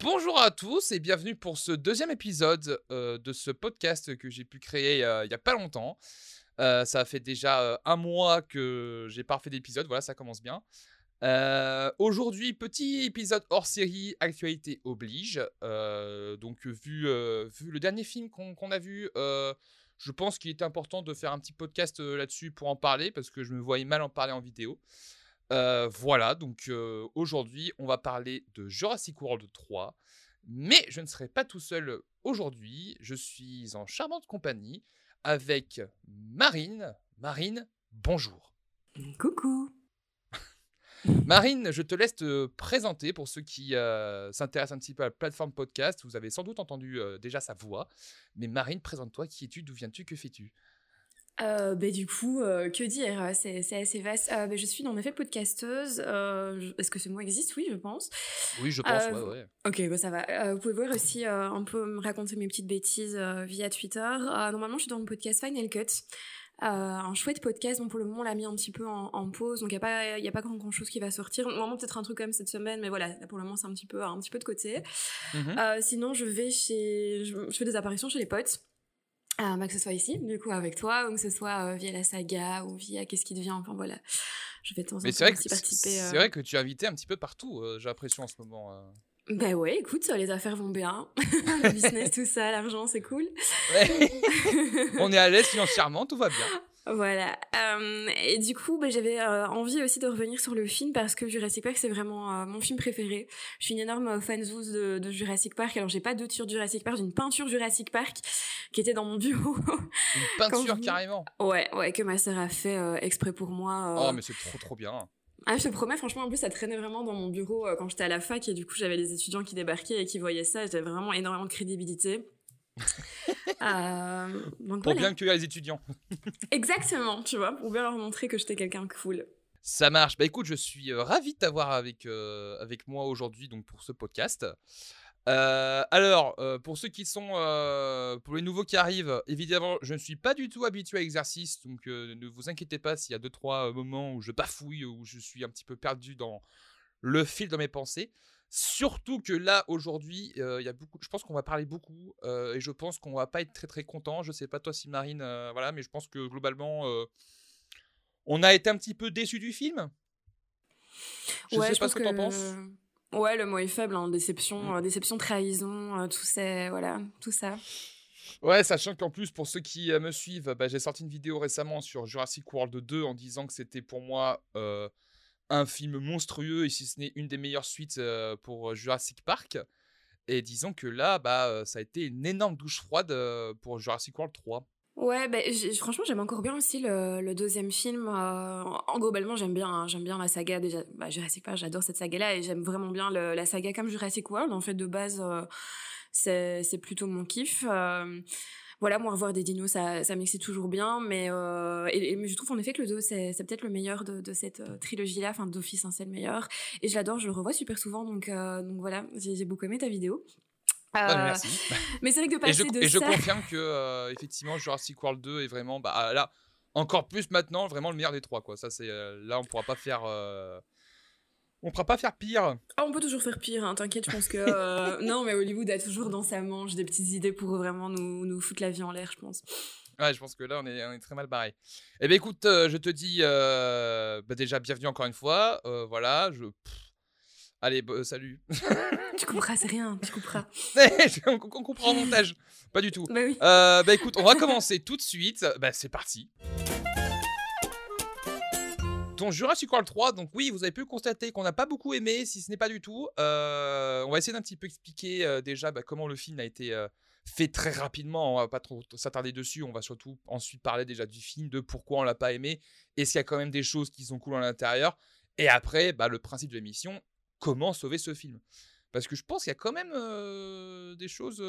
Bonjour à tous et bienvenue pour ce deuxième épisode euh, de ce podcast que j'ai pu créer euh, il n'y a pas longtemps. Euh, ça fait déjà un mois que j'ai pas fait d'épisode, voilà, ça commence bien. Aujourd'hui, petit épisode hors série, actualité oblige. donc, vu, le dernier film qu'on a vu, je pense qu'il était important de faire un petit podcast là-dessus pour en parler parce que je me voyais mal en parler en vidéo. Voilà, donc aujourd'hui, on va parler de Jurassic World 3. Mais je ne serai pas tout seul aujourd'hui. Je suis en charmante compagnie avec Marine. Marine, bonjour. Coucou. Marine, je te laisse te présenter pour ceux qui s'intéressent un petit peu à la plateforme podcast. Vous avez sans doute entendu déjà sa voix. Mais Marine, présente-toi. Qui es-tu? D'où viens-tu? Que fais-tu? Euh, bah, du coup, euh, que dire C'est assez vaste. Euh, bah, je suis en effet podcasteuse. Est-ce que ce mot existe? Oui, je pense. Oui, je pense, ouais, ouais. Ok, bah, ça va. vous pouvez voir aussi un peu me raconter mes petites bêtises via Twitter. normalement, je suis dans le podcast Final Cut. un chouette podcast, bon pour le moment on l'a mis un petit peu en, pause, donc il n'y a pas, y a pas grand, grand chose qui va sortir. Normalement peut-être un truc comme cette semaine, mais voilà, pour le moment c'est un petit peu, un petit peu de côté. Mm-hmm. sinon je vais chez, je, fais des apparitions chez les potes. Ah, bah, que ce soit ici, du coup, avec toi, ou que ce soit euh, via la saga, ou via Qu'est-ce qui devient, enfin voilà. Je vais de temps en temps participer. C'est euh. vrai que tu as invité un petit peu partout, euh, j'ai l'impression en ce moment. Ben ouais, écoute, les affaires vont bien. le business, tout ça, l'argent, c'est cool. On est à l'aise financièrement, tout va bien. Voilà. Euh, et du coup, bah, j'avais euh, envie aussi de revenir sur le film parce que Jurassic Park, c'est vraiment euh, mon film préféré. Je suis une énorme fan de, de Jurassic Park. Alors, j'ai pas de sur Jurassic Park, j'ai une peinture Jurassic Park qui était dans mon bureau. Une peinture carrément Ouais, ouais, que ma sœur a fait exprès pour moi. Oh, mais c'est trop, trop bien. Ah, je te promets, franchement, en plus, ça traînait vraiment dans mon bureau quand j'étais à la fac et du coup, j'avais des étudiants qui débarquaient et qui voyaient ça. J'avais vraiment énormément de crédibilité. Euh, pour bien accueillir les étudiants. Exactement, tu vois, pour bien leur montrer que j'étais quelqu'un de cool. Ça marche. Bah écoute, je suis euh, ravi de t'avoir avec, euh, avec moi aujourd'hui donc pour ce podcast. alors, pour ceux qui sont, pour les nouveaux qui arrivent, évidemment, je ne suis pas du tout habitué à l'exercice, donc ne vous inquiétez pas s'il y a deux trois moments où je bafouille, où je suis un petit peu perdu dans le fil de mes pensées. Surtout que là, aujourd'hui, il y a beaucoup, je pense qu'on va parler beaucoup et je pense qu'on va pas être très très content. Je sais pas toi si Marine, voilà, mais je pense que globalement, on a été un petit peu déçu du film. Je sais pas ce que, tu en penses. Ouais, le mot est faible, hein, déception, mmh. déception, trahison, tout ça, voilà, tout ça. Ouais, sachant qu'en plus, pour ceux qui me suivent, bah, j'ai sorti une vidéo récemment sur Jurassic World 2 en disant que c'était pour moi un film monstrueux et si ce n'est une des meilleures suites pour Jurassic Park. Et disons que là, bah, ça a été une énorme douche froide pour Jurassic World 3. Ouais, bah, franchement, j'aime encore bien aussi le, deuxième film. en globalement, j'aime bien, hein, bien la saga déjà. Bah, Jurassic Park, j'adore cette saga-là et j'aime vraiment bien la saga comme Jurassic World. En fait, de base, c'est plutôt mon kiff voilà, moi, revoir des dinos, ça, ça m'excite toujours bien, mais, euh, et, je trouve en effet que le 2, c'est, peut-être le meilleur de, cette euh, trilogie-là, enfin, d'office, hein, c'est le meilleur. Et je l'adore, je le revois super souvent, donc, euh, donc voilà, j'ai, beaucoup aimé ta vidéo. Ah, merci. Mais c'est vrai que de passer et je, et je confirme que effectivement Jurassic World 2 est vraiment bah là encore plus maintenant vraiment le meilleur des trois quoi. Ça c'est là on pourra pas faire on pourra pas faire pire. Ah, on peut toujours faire pire, hein, t'inquiète, je pense que... Euh, non, mais Hollywood a toujours dans sa manche des petites idées pour vraiment nous, nous foutre la vie en l'air, je pense. Ouais, je pense que là, on est, on est très mal barré. Eh bien, écoute, euh, je te dis euh, bah, déjà bienvenue encore une fois. voilà, je... Allez, bah, salut. tu couperas, c'est rien, tu couperas. on, on comprend en montage. Pas du tout. Bah oui. bah écoute, on va commencer tout de suite. Bah c'est parti. Donc Jurassic World 3, donc oui, vous avez pu constater qu'on n'a pas beaucoup aimé, si ce n'est pas du tout. Euh, on va essayer d'un petit peu expliquer euh, déjà bah, comment le film a été euh, fait très rapidement. On va pas trop s'attarder dessus. On va surtout ensuite parler déjà du film, de pourquoi on l'a pas aimé, est-ce qu'il y a quand même des choses qui sont cool à l'intérieur? Et après, bah, le principe de l'émission, comment sauver ce film? Parce que je pense qu'il y a quand même des choses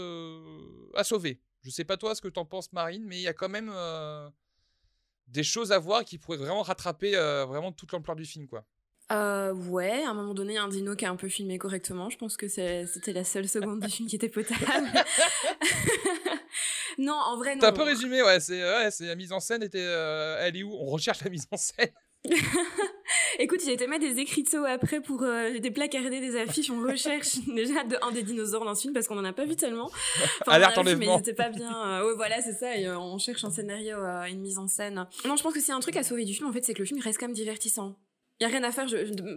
à sauver. Je sais pas toi ce que tu en penses, Marine, mais il y a quand même des choses à voir qui pourraient vraiment rattraper euh, vraiment toute l'ampleur du film, quoi. Euh, ouais, à un moment donné, un dino qui a un peu filmé correctement. Je pense que c'était la seule seconde du film qui était potable. non, en vrai, non. T'as un peu résumé, ouais. C'est la mise en scène était. Euh, elle est où? On recherche la mise en scène. Écoute, j'ai été mettre des écriteaux après pour euh, des placardés, des affiches. On recherche déjà de, un des dinosaures dans ce film parce qu'on en a pas vu tellement. Enfin, Alerte enlèvement. Mais c'était pas bien. Euh, ouais, voilà, c'est ça. Et, euh, on cherche un scénario, une mise en scène. Non, je pense que c'est un truc à sauver du film, en fait, c'est que le film reste quand même divertissant il y a rien à faire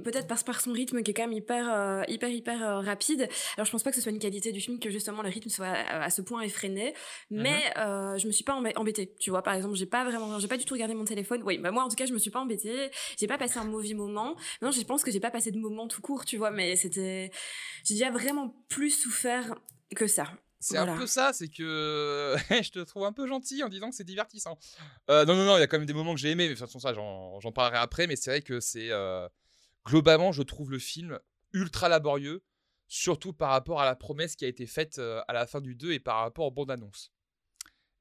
peut-être parce par son rythme qui est quand même hyper euh, hyper hyper euh, rapide. Alors je pense pas que ce soit une qualité du film que justement le rythme soit à, ce point effréné. Mais mhm. euh, je me suis pas embêtée tu vois. Par exemple j'ai pas vraiment j'ai pas du tout regardé mon téléphone. Oui bah moi en tout cas je me suis pas embêtée. J'ai pas passé un mauvais moment. Non je pense que j'ai pas passé de moment tout court tu vois. Mais c'était j'ai déjà vraiment plus souffert que ça c'est un peu ça, c'est que je te trouve un peu gentil en disant que c'est divertissant. Euh, non, non, non, il y a quand même des moments que j'ai aimés, mais de toute façon, ça, j'en parlerai après, mais c'est vrai que c'est. Euh, globalement, je trouve le film ultra laborieux, surtout par rapport à la promesse qui a été faite euh, à la fin du 2 et par rapport aux bandes annonces.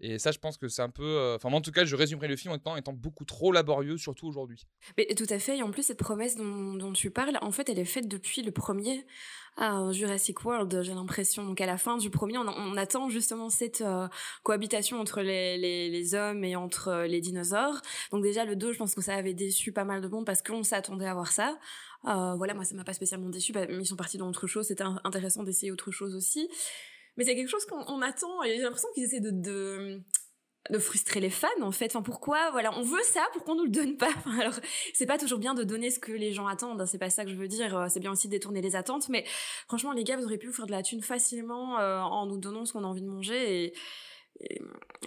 Et ça, je pense que c'est un peu. Euh, enfin, en tout cas, je résumerai le film en étant, beaucoup trop laborieux, surtout aujourd'hui. Mais tout à fait. Et en plus, cette promesse dont, tu parles, en fait, elle est faite depuis le premier Jurassic World, j'ai l'impression. Donc, à la fin du premier, on, attend justement cette euh, cohabitation entre les, hommes et entre euh, les dinosaures. Donc, déjà, le 2, je pense que ça avait déçu pas mal de monde parce qu'on s'attendait à voir ça. voilà, moi, ça m'a pas spécialement déçu, mais ils sont partis dans autre chose. C'était intéressant d'essayer autre chose aussi mais c'est quelque chose qu'on attend et j'ai l'impression qu'ils essaient de, de, de frustrer les fans en fait. Enfin pourquoi voilà on veut ça pourquoi on nous le donne pas? Alors c'est pas toujours bien de donner ce que les gens attendent. Hein, c'est pas ça que je veux dire. C'est bien aussi de détourner les attentes. Mais franchement les gars vous auriez pu vous faire de la thune facilement euh, en nous donnant ce qu'on a envie de manger et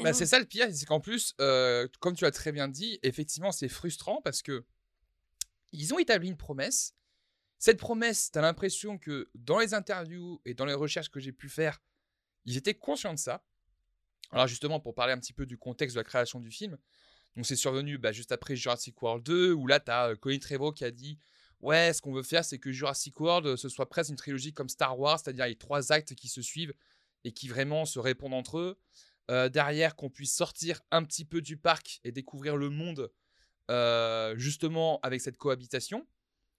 bah, c'est ça le pire, c'est qu'en plus, euh, comme tu as très bien dit, effectivement, c'est frustrant parce que ils ont établi une promesse. Cette promesse, tu as l'impression que dans les interviews et dans les recherches que j'ai pu faire, ils étaient conscients de ça. Alors justement, pour parler un petit peu du contexte de la création du film, donc c'est survenu bah, juste après Jurassic World 2, où là, tu as euh, Colin Trevorrow qui a dit Ouais, ce qu'on veut faire, c'est que Jurassic World, euh, ce soit presque une trilogie comme Star Wars, c'est-à-dire les trois actes qui se suivent et qui vraiment se répondent entre eux. Euh, derrière, qu'on puisse sortir un petit peu du parc et découvrir le monde, justement, avec cette cohabitation.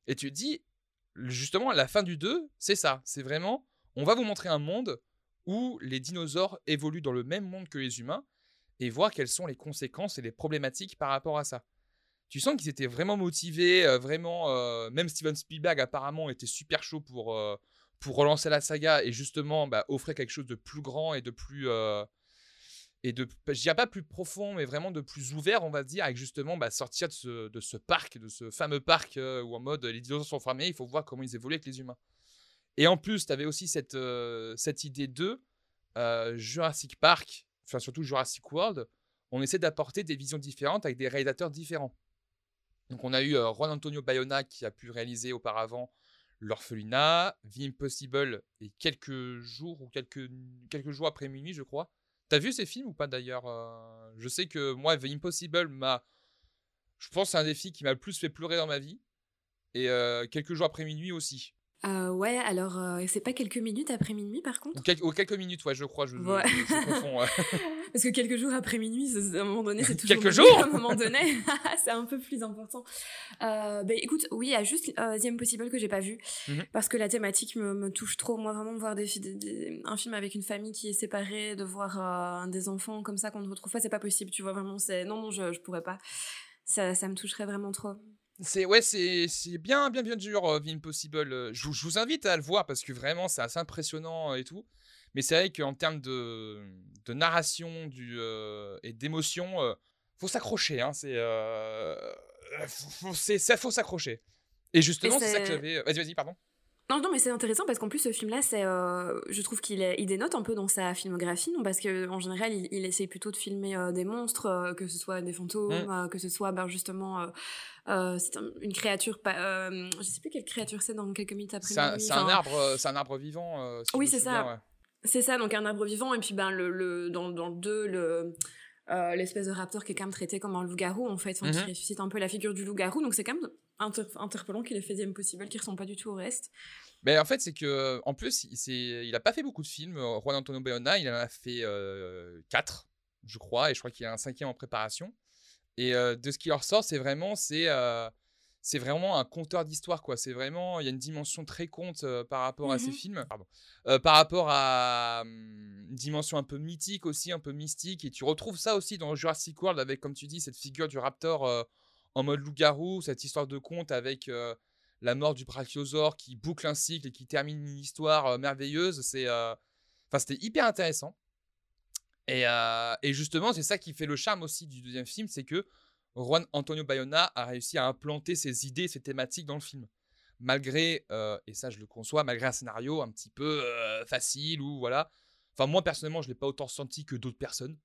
Et tu dis, justement, la fin du 2, c'est ça. C'est vraiment, on va vous montrer un monde où les dinosaures évoluent dans le même monde que les humains et voir quelles sont les conséquences et les problématiques par rapport à ça. Tu sens qu'ils étaient vraiment motivés, euh, vraiment. Euh, même Steven Spielberg apparemment était super chaud pour, euh, pour relancer la saga et justement bah, offrir quelque chose de plus grand et de plus et de, je dirais pas plus profond, mais vraiment de plus ouvert, on va dire, avec justement bah, sortir de ce, de ce, parc, de ce fameux parc où en mode les dinosaures sont fermés, il faut voir comment ils évoluent avec les humains. Et en plus, tu avais aussi cette, euh, cette idée de euh, Jurassic Park, enfin surtout Jurassic World, on essaie d'apporter des visions différentes avec des réalisateurs différents. Donc on a eu euh, Juan Antonio Bayona qui a pu réaliser auparavant L'Orphelinat, The Impossible et quelques jours ou quelques, quelques jours après minuit, je crois. T'as vu ces films ou pas d'ailleurs Je sais que moi, The Impossible m'a. Je pense c'est un défi qui m'a le plus fait pleurer dans ma vie. Et quelques jours après minuit aussi. Euh, ouais, alors euh, c'est pas quelques minutes après minuit par contre Ou, quelques minutes, ouais, je crois, je, confonds. Parce que quelques jours après minuit, à un moment donné, c'est toujours quelques jours. À un moment donné, c'est un peu plus important. Euh, ben écoute, oui, il y a juste euh, The Impossible que j'ai pas vu mhm. parce que la thématique me, me, touche trop. Moi, vraiment, voir des, des, un film avec une famille qui est séparée, de voir des enfants comme ça qu'on ne retrouve pas, c'est pas possible. Tu vois, vraiment, c'est non, non, je, je pourrais pas. Ça, ça me toucherait vraiment trop. C'est ouais, c'est bien bien bien dur euh, The Impossible. Euh, je, je, vous invite à le voir parce que vraiment c'est assez impressionnant euh, et tout. Mais c'est vrai qu'en termes de, de narration du, et d'émotion, faut s'accrocher. Hein, c'est faut, ça faut s'accrocher. Et justement, c'est ça que j'avais. Vas-y, vas-y, pardon. Non, non, mais c'est intéressant parce qu'en plus, ce film-là, c'est, euh, je trouve qu'il il dénote un peu dans sa filmographie, non parce qu'en général, il, il, essaie plutôt de filmer euh, des monstres, euh, que ce soit des fantômes, mm. que ce soit ben, justement c'est une créature, pas, je sais plus quelle créature c'est dans quelques minutes après. C'est un, arbre, c'est un arbre vivant. oui, c'est ça. C'est ça, donc un arbre vivant, et puis ben le, le dans, dans le 2, le l'espèce de raptor qui est quand même traité comme un loup-garou en fait, qui mm-hmm. ressuscite un peu la figure du loup-garou, donc c'est quand même interpellant qu'il ait fait The Impossible qui ressemble pas du tout au reste. Mais en fait, c'est que en plus, il, il a pas fait beaucoup de films. Euh, Juan Antonio Bayona, il en a fait 4, euh, je crois, et je crois qu'il y a un cinquième en préparation. Et euh, de ce qui ressort, c'est vraiment, c'est, c'est vraiment un conteur d'histoire, quoi. C'est vraiment, il y a une dimension très conte par rapport à ces mmh films. Pardon. par rapport à hum, une dimension un peu mythique aussi, un peu mystique. Et tu retrouves ça aussi dans Jurassic World avec, comme tu dis, cette figure du raptor en mode loup-garou, cette histoire de conte avec la mort du brachiosaure qui boucle un cycle et qui termine une histoire merveilleuse. C'est, enfin, c'était hyper intéressant. Et, et justement, c'est ça qui fait le charme aussi du deuxième film, c'est que Juan Antonio Bayona a réussi à implanter ses idées, ses thématiques dans le film. Malgré, et ça je le conçois, malgré un scénario un petit peu facile ou voilà. Enfin, moi personnellement, je ne l'ai pas autant senti que d'autres personnes.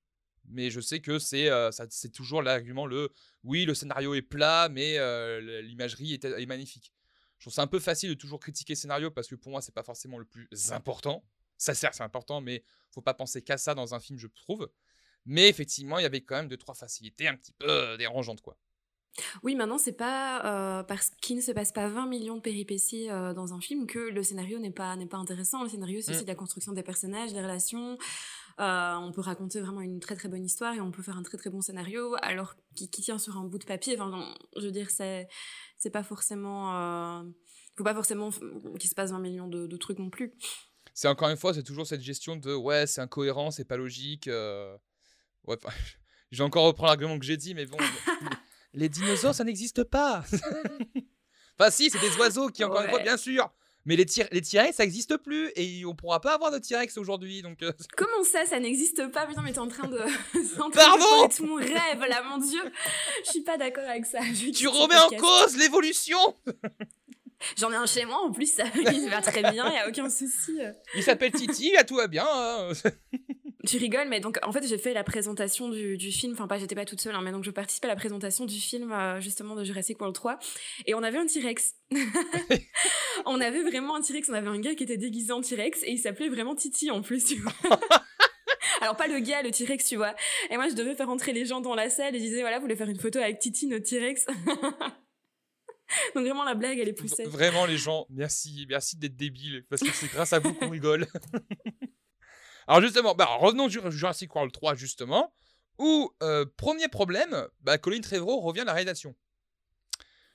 Mais je sais que c'est c'est toujours l'argument le oui, le scénario est plat, mais l'imagerie est, est, magnifique. Je trouve ça un peu facile de toujours critiquer le scénario parce que pour moi, c'est pas forcément le plus important. Ça sert, c'est important, mais faut pas penser qu'à ça dans un film, je trouve. Mais effectivement, il y avait quand même deux trois facilités un petit peu dérangeantes, quoi. Oui, maintenant, c'est pas parce qu'il ne se passe pas 20 millions de péripéties dans un film que le scénario n'est pas, n'est pas intéressant. Le scénario, c'est aussi mmh. de la construction des personnages, des relations. on peut raconter vraiment une très très bonne histoire et on peut faire un très très bon scénario, alors qui, tient sur un bout de papier. Enfin, je veux dire, c'est, c'est pas forcément. faut pas forcément qu'il se passe 20 millions de, trucs non plus. C'est encore une fois, c'est toujours cette gestion de ouais, c'est incohérent, c'est pas logique. Ouais, j'ai encore reprendre l'argument que j'ai dit, mais bon les dinosaures, ça n'existe pas. enfin, si, c'est des oiseaux qui, encore une fois, bien sûr. Mais les, les T-Rex, ça n'existe plus et on pourra pas avoir de T-Rex aujourd'hui. Donc euh, Comment ça, ça n'existe pas? Putain, mais t'es en train de. Pardon de tout mon rêve là, mon dieu Je suis pas d'accord avec ça. Tu remets en cause l'évolution J'en ai un chez moi en plus, ça il va très bien, il a aucun souci. Il s'appelle Titi, là tout va bien. Hein. Tu rigoles, mais donc en fait j'ai fait la présentation du, du film, enfin pas j'étais pas toute seule, hein, mais donc je participais à la présentation du film euh, justement de Jurassic World 3 et on avait un T-Rex. on avait vraiment un T-Rex, on avait un gars qui était déguisé en T-Rex et il s'appelait vraiment Titi en plus, tu vois. Alors pas le gars, le T-Rex, tu vois. Et moi je devais faire entrer les gens dans la salle et je disais voilà, vous voulez faire une photo avec Titi, notre T-Rex? Donc vraiment la blague elle est poussée. Vraiment les gens, merci, merci d'être débiles parce que c'est grâce à vous qu'on rigole. Alors justement, bah, revenons sur Jurassic World 3 justement, où euh, premier problème, bah, Colin Trevorrow revient à la réalisation.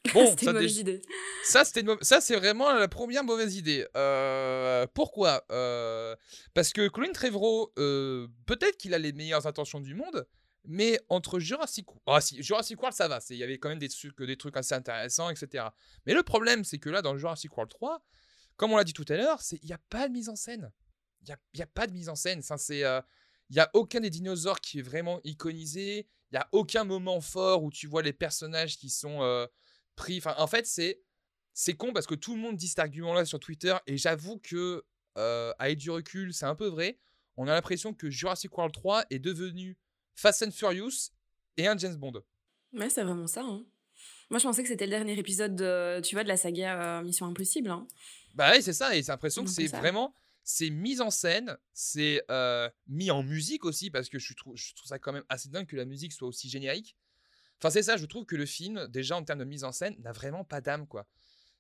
Bon, c'était une mauvaise idée. Ça, c'était ça, c'est vraiment la première mauvaise idée. Euh, pourquoi? Euh, Parce que Colin Trevorrow, peut-être qu'il a les meilleures intentions du monde, mais entre Jurassic, ah, si, Jurassic World, ça va. Il y avait quand même des trucs, des trucs assez intéressants, etc. Mais le problème, c'est que là, dans Jurassic World 3, comme on l'a dit tout à l'heure, il n'y a pas de mise en scène il n'y a, pas de mise en scène. c'est, euh, il n'y a aucun des dinosaures qui est vraiment iconisé. Il n'y a aucun moment fort où tu vois les personnages qui sont euh, pris. Enfin, en fait, c'est, c'est con parce que tout le monde dit cet argument-là sur Twitter. Et j'avoue que, euh, avec du recul, c'est un peu vrai. On a l'impression que Jurassic World 3 est devenu Fast and Furious et un James Bond. Ouais, c'est vraiment ça. Hein. Moi, je pensais que c'était le dernier épisode, de, tu vois, de la saga Mission Impossible. Hein. Bah oui, c'est ça. Et c'est l'impression que c'est vraiment c'est mis en scène, c'est euh, mis en musique aussi, parce que je trouve, je trouve ça quand même assez dingue que la musique soit aussi générique. Enfin, c'est ça, je trouve que le film, déjà en termes de mise en scène, n'a vraiment pas d'âme, quoi.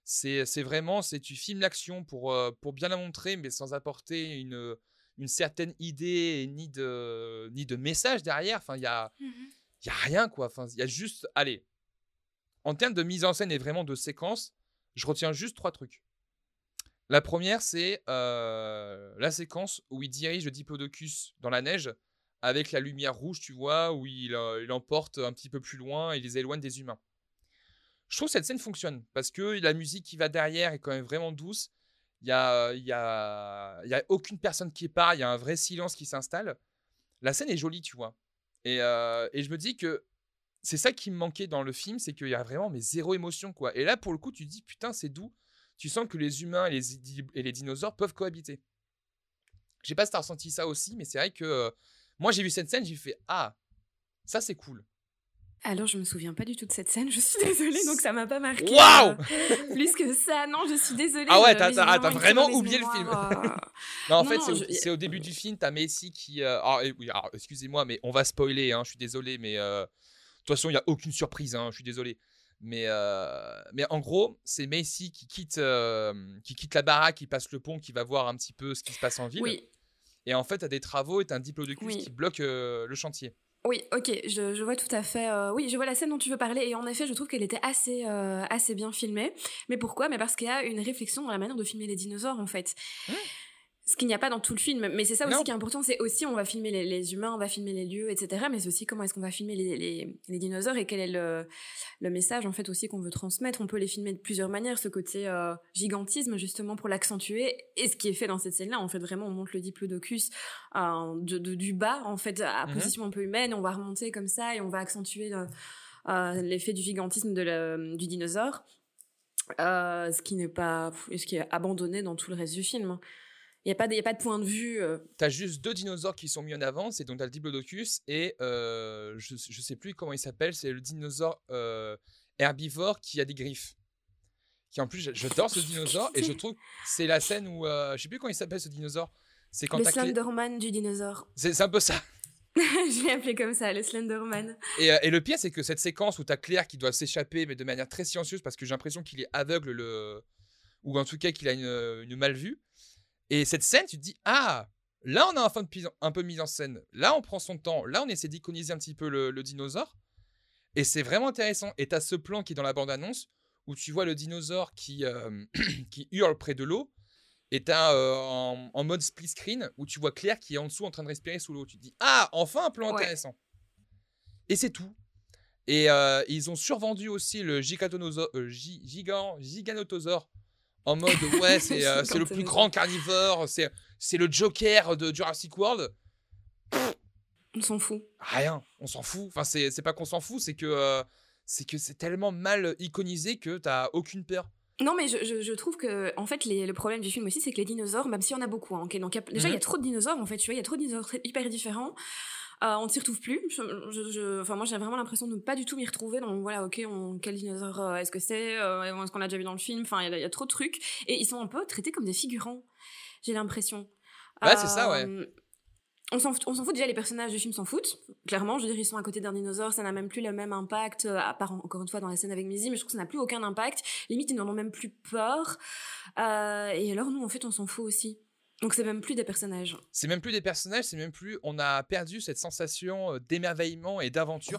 C'est vraiment, c'est tu filmes l'action pour, euh, pour bien la montrer, mais sans apporter une, une certaine idée ni de, ni de message derrière. Enfin, il y a, mmh y a rien, quoi. Enfin, il y a juste, allez, en termes de mise en scène et vraiment de séquence, je retiens juste trois trucs. La première, c'est la séquence où il dirige le Diplodocus dans la neige avec la lumière rouge, tu vois, où il, emporte un petit peu plus loin et les éloigne des humains. Je trouve que cette scène fonctionne parce que la musique qui va derrière est quand même vraiment douce. Il n'y a, y a, aucune personne qui parle, il y a un vrai silence qui s'installe. La scène est jolie, tu vois. Et, et je me dis que c'est ça qui me manquait dans le film, c'est qu'il y a vraiment mais zéro émotion, quoi. Et là, pour le coup, tu te dis, putain, c'est doux tu sens que les humains et les, et les dinosaures peuvent cohabiter. Je sais pas si tu as ressenti ça aussi, mais c'est vrai que euh, moi j'ai vu cette scène, j'ai fait Ah, ça c'est cool. Alors, je me souviens pas du tout de cette scène, je suis désolée, donc ça m'a pas marqué. Waouh euh, Plus que ça, non, je suis désolée. Ah ouais, t'as vraiment, oublié le film. Euh. non, en fait, c'est au, début du film, t'as Messi qui. ah, oui, excusez-moi, mais on va spoiler, hein, je suis désolé, mais. de toute façon, il n'y a aucune surprise, hein, je suis désolé. Mais, euh, mais en gros, c'est Macy qui quitte, euh, qui quitte la baraque, qui passe le pont, qui va voir un petit peu ce qui se passe en ville. Oui. Et en fait, tu as des travaux et as un diplodocus oui. qui bloque euh, le chantier. Oui, ok, je, je, vois tout à fait. oui, je vois la scène dont tu veux parler et en effet, je trouve qu'elle était assez, assez bien filmée. Mais pourquoi? Mais parce qu'il y a une réflexion dans la manière de filmer les dinosaures en fait. Hein ce qu'il n'y a pas dans tout le film. Mais c'est ça aussi qui est important, c'est aussi on va filmer les, humains, on va filmer les lieux, etc. Mais c'est aussi comment est-ce qu'on va filmer les, les, dinosaures et quel est le, le message en fait aussi qu'on veut transmettre. On peut les filmer de plusieurs manières, ce côté euh, gigantisme justement pour l'accentuer. Et ce qui est fait dans cette scène-là, en fait vraiment on monte le diplodocus euh, de, du bas en fait à mhm. position un peu humaine, on va remonter comme ça et on va accentuer euh, l'effet du gigantisme de du dinosaure. ce qui n'est pas, ce qui est abandonné dans tout le reste du film. Il n'y a, pas de, a pas de point de vue. Euh. Tu as juste deux dinosaures qui sont mis en avant. C'est donc tu as le Diplodocus et euh, je ne sais plus comment il s'appelle. C'est le dinosaure euh, herbivore qui a des griffes. Qui en plus, j'adore ce dinosaure et je trouve c'est la scène où. je sais plus comment il s'appelle ce dinosaure. C'est quand Le Slenderman du dinosaure. C'est un peu ça. je l'ai appelé comme ça, le Slenderman. Et, et le pire, c'est que cette séquence où tu as Claire qui doit s'échapper, mais de manière très silencieuse, parce que j'ai l'impression qu'il est aveugle, le... ou en tout cas qu'il a une, une mal vue. Et cette scène, tu te dis, ah, là, on a un, fin de un peu mise en scène. Là, on prend son temps. Là, on essaie d'iconiser un petit peu le, dinosaure. Et c'est vraiment intéressant. Et tu as ce plan qui est dans la bande-annonce où tu vois le dinosaure qui, euh, qui hurle près de l'eau. Et tu as euh, en, mode split screen où tu vois Claire qui est en dessous en train de respirer sous l'eau. Tu te dis, ah, enfin un plan intéressant. Et c'est tout. Et euh, ils ont survendu aussi le giganotosaure en mode ouais c'est euh, le plus grand carnivore, c'est c'est le Joker de Jurassic World. on s'en fout. Rien, on s'en fout. Enfin c'est pas qu'on s'en fout, c'est que euh, c'est que c'est tellement mal iconisé que t'as aucune peur. Non, mais je, je, trouve que, en fait, les, le problème du film aussi, c'est que les dinosaures, même s'il y en a beaucoup, hein, donc déjà, il y a mhm. trop de dinosaures, en fait, tu vois, il y a trop de dinosaures hyper différents. Euh, on ne s'y retrouve plus. Je, enfin, moi, j'ai vraiment l'impression de ne pas du tout m'y retrouver. Donc voilà, ok, on, quel dinosaure euh, est-ce que c'est euh, Est-ce qu'on l'a déjà vu dans le film? Enfin, il y, a trop de trucs. Et ils sont un peu traités comme des figurants, j'ai l'impression. Ouais, c'est ça, ouais. On s'en, fout, déjà, les personnages du film s'en foutent. Clairement, je veux dire, ils sont à côté d'un dinosaure, ça n'a même plus le même impact, à part encore une fois dans la scène avec Mizzy, mais je trouve que ça n'a plus aucun impact. Limite, ils n'en ont même plus peur. et alors, nous, en fait, on s'en fout aussi. Donc c'est même plus des personnages. C'est même plus des personnages, c'est même plus. On a perdu cette sensation euh, d'émerveillement et d'aventure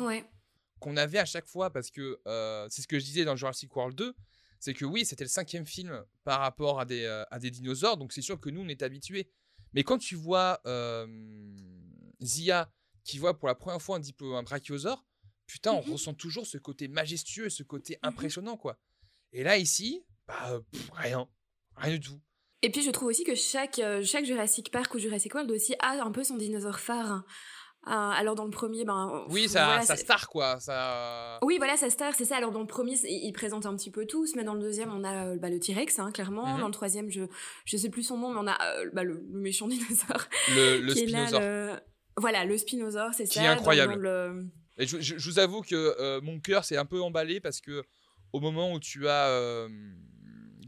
qu'on avait à chaque fois parce que euh, c'est ce que je disais dans Jurassic World 2. C'est que oui, c'était le cinquième film par rapport à des, euh, à des dinosaures, donc c'est sûr que nous, on est habitués. Mais quand tu vois Zia qui voit pour la première fois un, un brachiosaure, putain, on mmh ressent toujours ce côté majestueux, ce côté mmh impressionnant, quoi. Et là, ici, bah, rien. Rien du tout. Et puis je trouve aussi que chaque, euh, chaque Jurassic Park ou Jurassic World aussi a un peu son dinosaure phare. Euh, alors dans le premier, ben oui, ça, ça star quoi, ça. Oui, voilà, ça star, c'est ça. Alors dans le premier, il, présente un petit peu tous, mais dans le deuxième, on a euh, bah, le T-Rex, hein, clairement. Mhm. Dans le troisième, je je sais plus son nom, mais on a bah, le, méchant dinosaure. Le, le spinosaure. Voilà, le spinosaure, c'est ça. Qui est incroyable. Et je, je, vous avoue que mon cœur s'est un peu emballé parce que au moment où tu as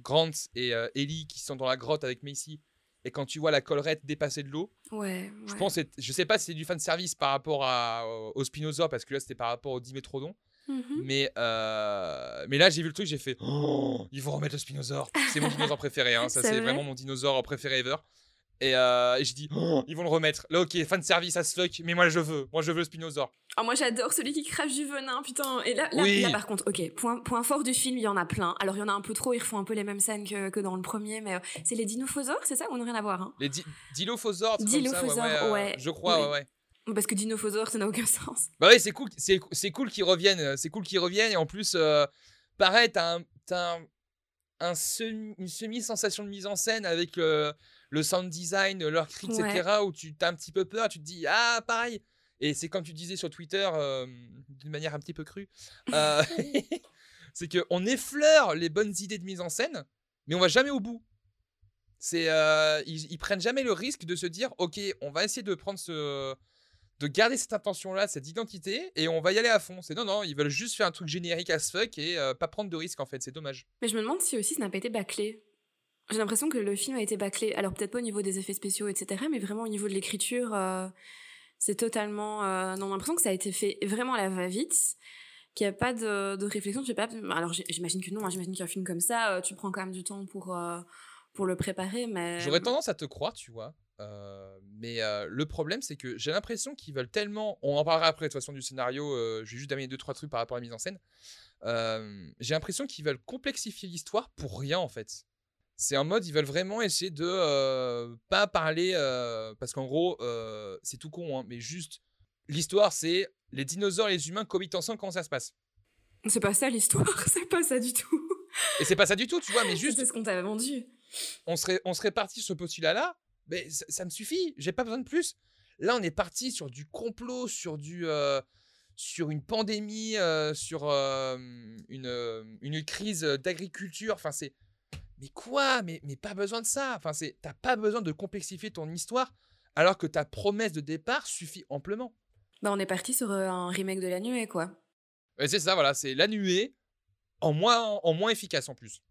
Grant et euh, Ellie qui sont dans la grotte avec Macy. Et quand tu vois la collerette dépasser de l'eau, ouais, je pense, je sais pas si c'est du fan service par rapport à, au Spinosaur parce que là c'était par rapport au Dimétrodon, mm mais euh, mais là j'ai vu le truc, j'ai fait, oh, ils vont remettre le Spinosaur, c'est mon dinosaure préféré, hein. ça c'est vraiment mon dinosaure préféré ever. Et, euh, je dis, oh, ils vont le remettre. Là, ok, fan service à ce fuck, mais moi je veux. Moi je veux le Spinosaur. Oh, moi j'adore celui qui crache du venin, putain. Et là, là, par contre, ok, point, point fort du film, il y en a plein. Alors il y en a un peu trop, ils refont un peu les mêmes scènes que, que dans le premier, mais euh, c'est les dinophosaures, c'est ça ou on n'a rien à voir hein Les di dilophosaures, dilophosaures, ouais, euh, ouais, Je crois, ouais, ouais. Parce que dinophosaures, ça n'a aucun sens. Bah ouais, c'est cool, c'est cool qu'ils reviennent, c'est cool qu'ils reviennent, et en plus, pareil, t'as un, un, un semi, une semi-sensation de mise en scène avec le sound design, leur cri, etc., où tu as un petit peu peur, tu te dis, ah, pareil. Et c'est comme tu disais sur Twitter, euh, d'une manière un petit peu crue, euh, c'est qu'on effleure les bonnes idées de mise en scène, mais on va jamais au bout. C'est, euh, ils, prennent jamais le risque de se dire, ok, on va essayer de prendre ce, de garder cette intention-là, cette identité, et on va y aller à fond. C'est non, non, ils veulent juste faire un truc générique as fuck et pas prendre de risque en fait. C'est dommage. Mais je me demande si aussi ça n'a pas été bâclé. J'ai l'impression que le film a été bâclé. Alors peut-être pas au niveau des effets spéciaux, etc., mais vraiment au niveau de l'écriture, euh, c'est totalement. Euh, non, l'impression que ça a été fait vraiment à la va-vite, qu'il n'y a pas de, de réflexion. Je sais pas. Alors j'imagine que non. Hein, j'imagine qu'un film comme ça, euh, tu prends quand même du temps pour pour le préparer, mais. J'aurais tendance à te croire, tu vois. mais le problème, c'est que j'ai l'impression qu'ils veulent tellement. On en parlera après de toute façon du scénario. je vais juste amener deux trois trucs par rapport à la mise en scène. j'ai l'impression qu'ils veulent complexifier l'histoire pour rien en fait C'est en mode, ils veulent vraiment essayer de euh, pas parler. euh, parce qu'en gros, euh, c'est tout con, hein, mais juste. L'histoire, c'est les dinosaures et les humains cohabitent ensemble, comment ça se passe? C'est pas ça l'histoire, c'est pas ça du tout. Et c'est pas ça du tout, tu vois, mais juste, C'est ce qu'on t'avait vendu. on serait, on serait parti sur ce postulat-là, mais ça, ça me suffit, j'ai pas besoin de plus. Là, on est parti sur du complot, sur du. euh, sur une pandémie, euh, sur euh, une, euh, une crise d'agriculture. Enfin, c'est. Mais quoi? Mais, mais pas besoin de ça. Enfin, c'est. T'as pas besoin de complexifier ton histoire alors que ta promesse de départ suffit amplement. Bah, on est parti sur euh, un remake de la nuée, quoi. Et c'est ça, voilà, c'est la nuée en moins, en moins efficace en plus.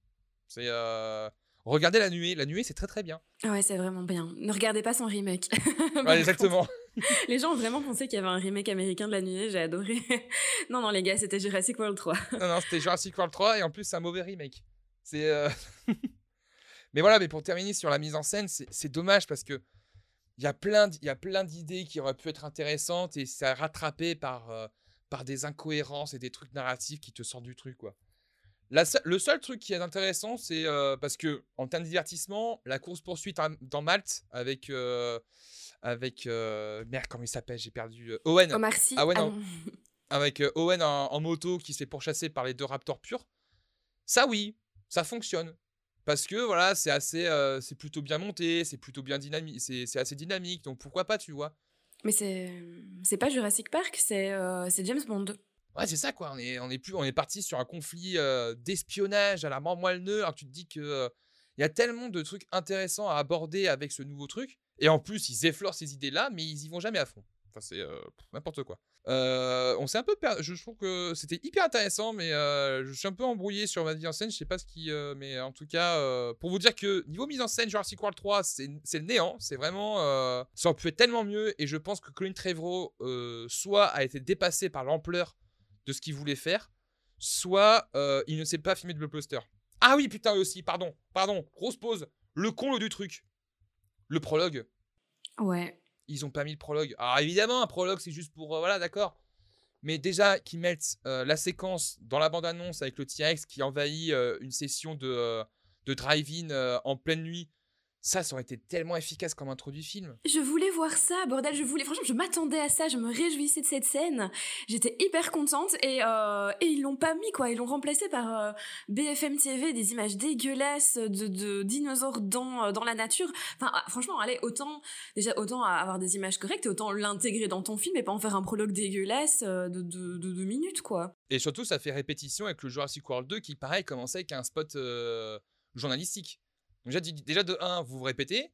C'est. euh, Regardez la nuée, la nuée c'est très très bien. Ah Ouais, c'est vraiment bien. Ne regardez pas son remake. Ouais, exactement. Les gens ont vraiment pensé qu'il y avait un remake américain de la nuée, j'ai adoré. non, non, les gars, c'était Jurassic World 3. non, non, c'était Jurassic World 3 et en plus c'est un mauvais remake. C'est. euh, mais voilà, mais pour terminer sur la mise en scène, c'est dommage parce que il y a plein, d'idées qui auraient pu être intéressantes et c'est rattrapé par, euh, par des incohérences et des trucs narratifs qui te sortent du truc, quoi. La se- le seul truc qui est intéressant, c'est euh, parce que en termes de divertissement, la course poursuite dans Malte avec euh, avec euh, merde comment il s'appelle, j'ai perdu Owen Omar Sy. Ah ouais, non. avec Owen en, en moto qui se fait pourchasser par les deux raptors purs. Ça oui, ça fonctionne. Parce que voilà, c'est assez, euh, c'est plutôt bien monté, c'est plutôt bien dynamique, c'est assez dynamique, donc pourquoi pas, tu vois. Mais c'est c'est pas Jurassic Park, c'est euh, c'est James Bond. Ouais, c'est ça quoi. On est, on est plus, on est parti sur un conflit euh, d'espionnage à la mort moelleux. Alors tu te dis que il y a tellement de trucs intéressants à aborder avec ce nouveau truc. Et en plus, ils effleurent ces idées-là, mais ils y vont jamais à fond. Enfin, c'est n'importe quoi. Euh, on s'est un peu perdu. Je trouve que c'était hyper intéressant, mais euh, je suis un peu embrouillé sur ma mise en scène. Je sais pas ce qui. euh, mais en tout cas, pour vous dire que niveau mise en scène, Jurassic World 3, c'est le néant. C'est vraiment. ça aurait pu être tellement mieux. Et je pense que Colin Trevorrow, soit a été dépassé par l'ampleur de ce qu'il voulait faire, soit il ne sait pas filmer de blockbuster. Ah oui, putain, aussi, pardon, pardon, grosse pause. Le comble du truc. Le prologue. Ouais. Ils ont pas mis le prologue. Alors évidemment, un prologue, c'est juste pour... euh, voilà, d'accord. Mais déjà, qu'ils mettent euh, la séquence dans la bande-annonce avec le T-Rex qui envahit euh, une session de, de drive-in en pleine nuit, ça, ça aurait été tellement efficace comme intro du film. Je voulais voir ça, bordel, je voulais, franchement, je m'attendais à ça, je me réjouissais de cette scène. J'étais hyper contente et, euh, et ils l'ont pas mis, quoi. Ils l'ont remplacé par euh, BFM TV, des images dégueulasses de, de dinosaures dans, euh, dans la nature. Enfin, ah, franchement, allez, autant, déjà, autant avoir des images correctes et autant l'intégrer dans ton film et pas en faire un prologue dégueulasse de, de, de deux minutes, quoi. Et surtout, ça fait répétition avec le Jurassic World 2 qui, pareil, commençait avec un spot euh, journalistique. Donc déjà, déjà, de 1, vous vous répétez.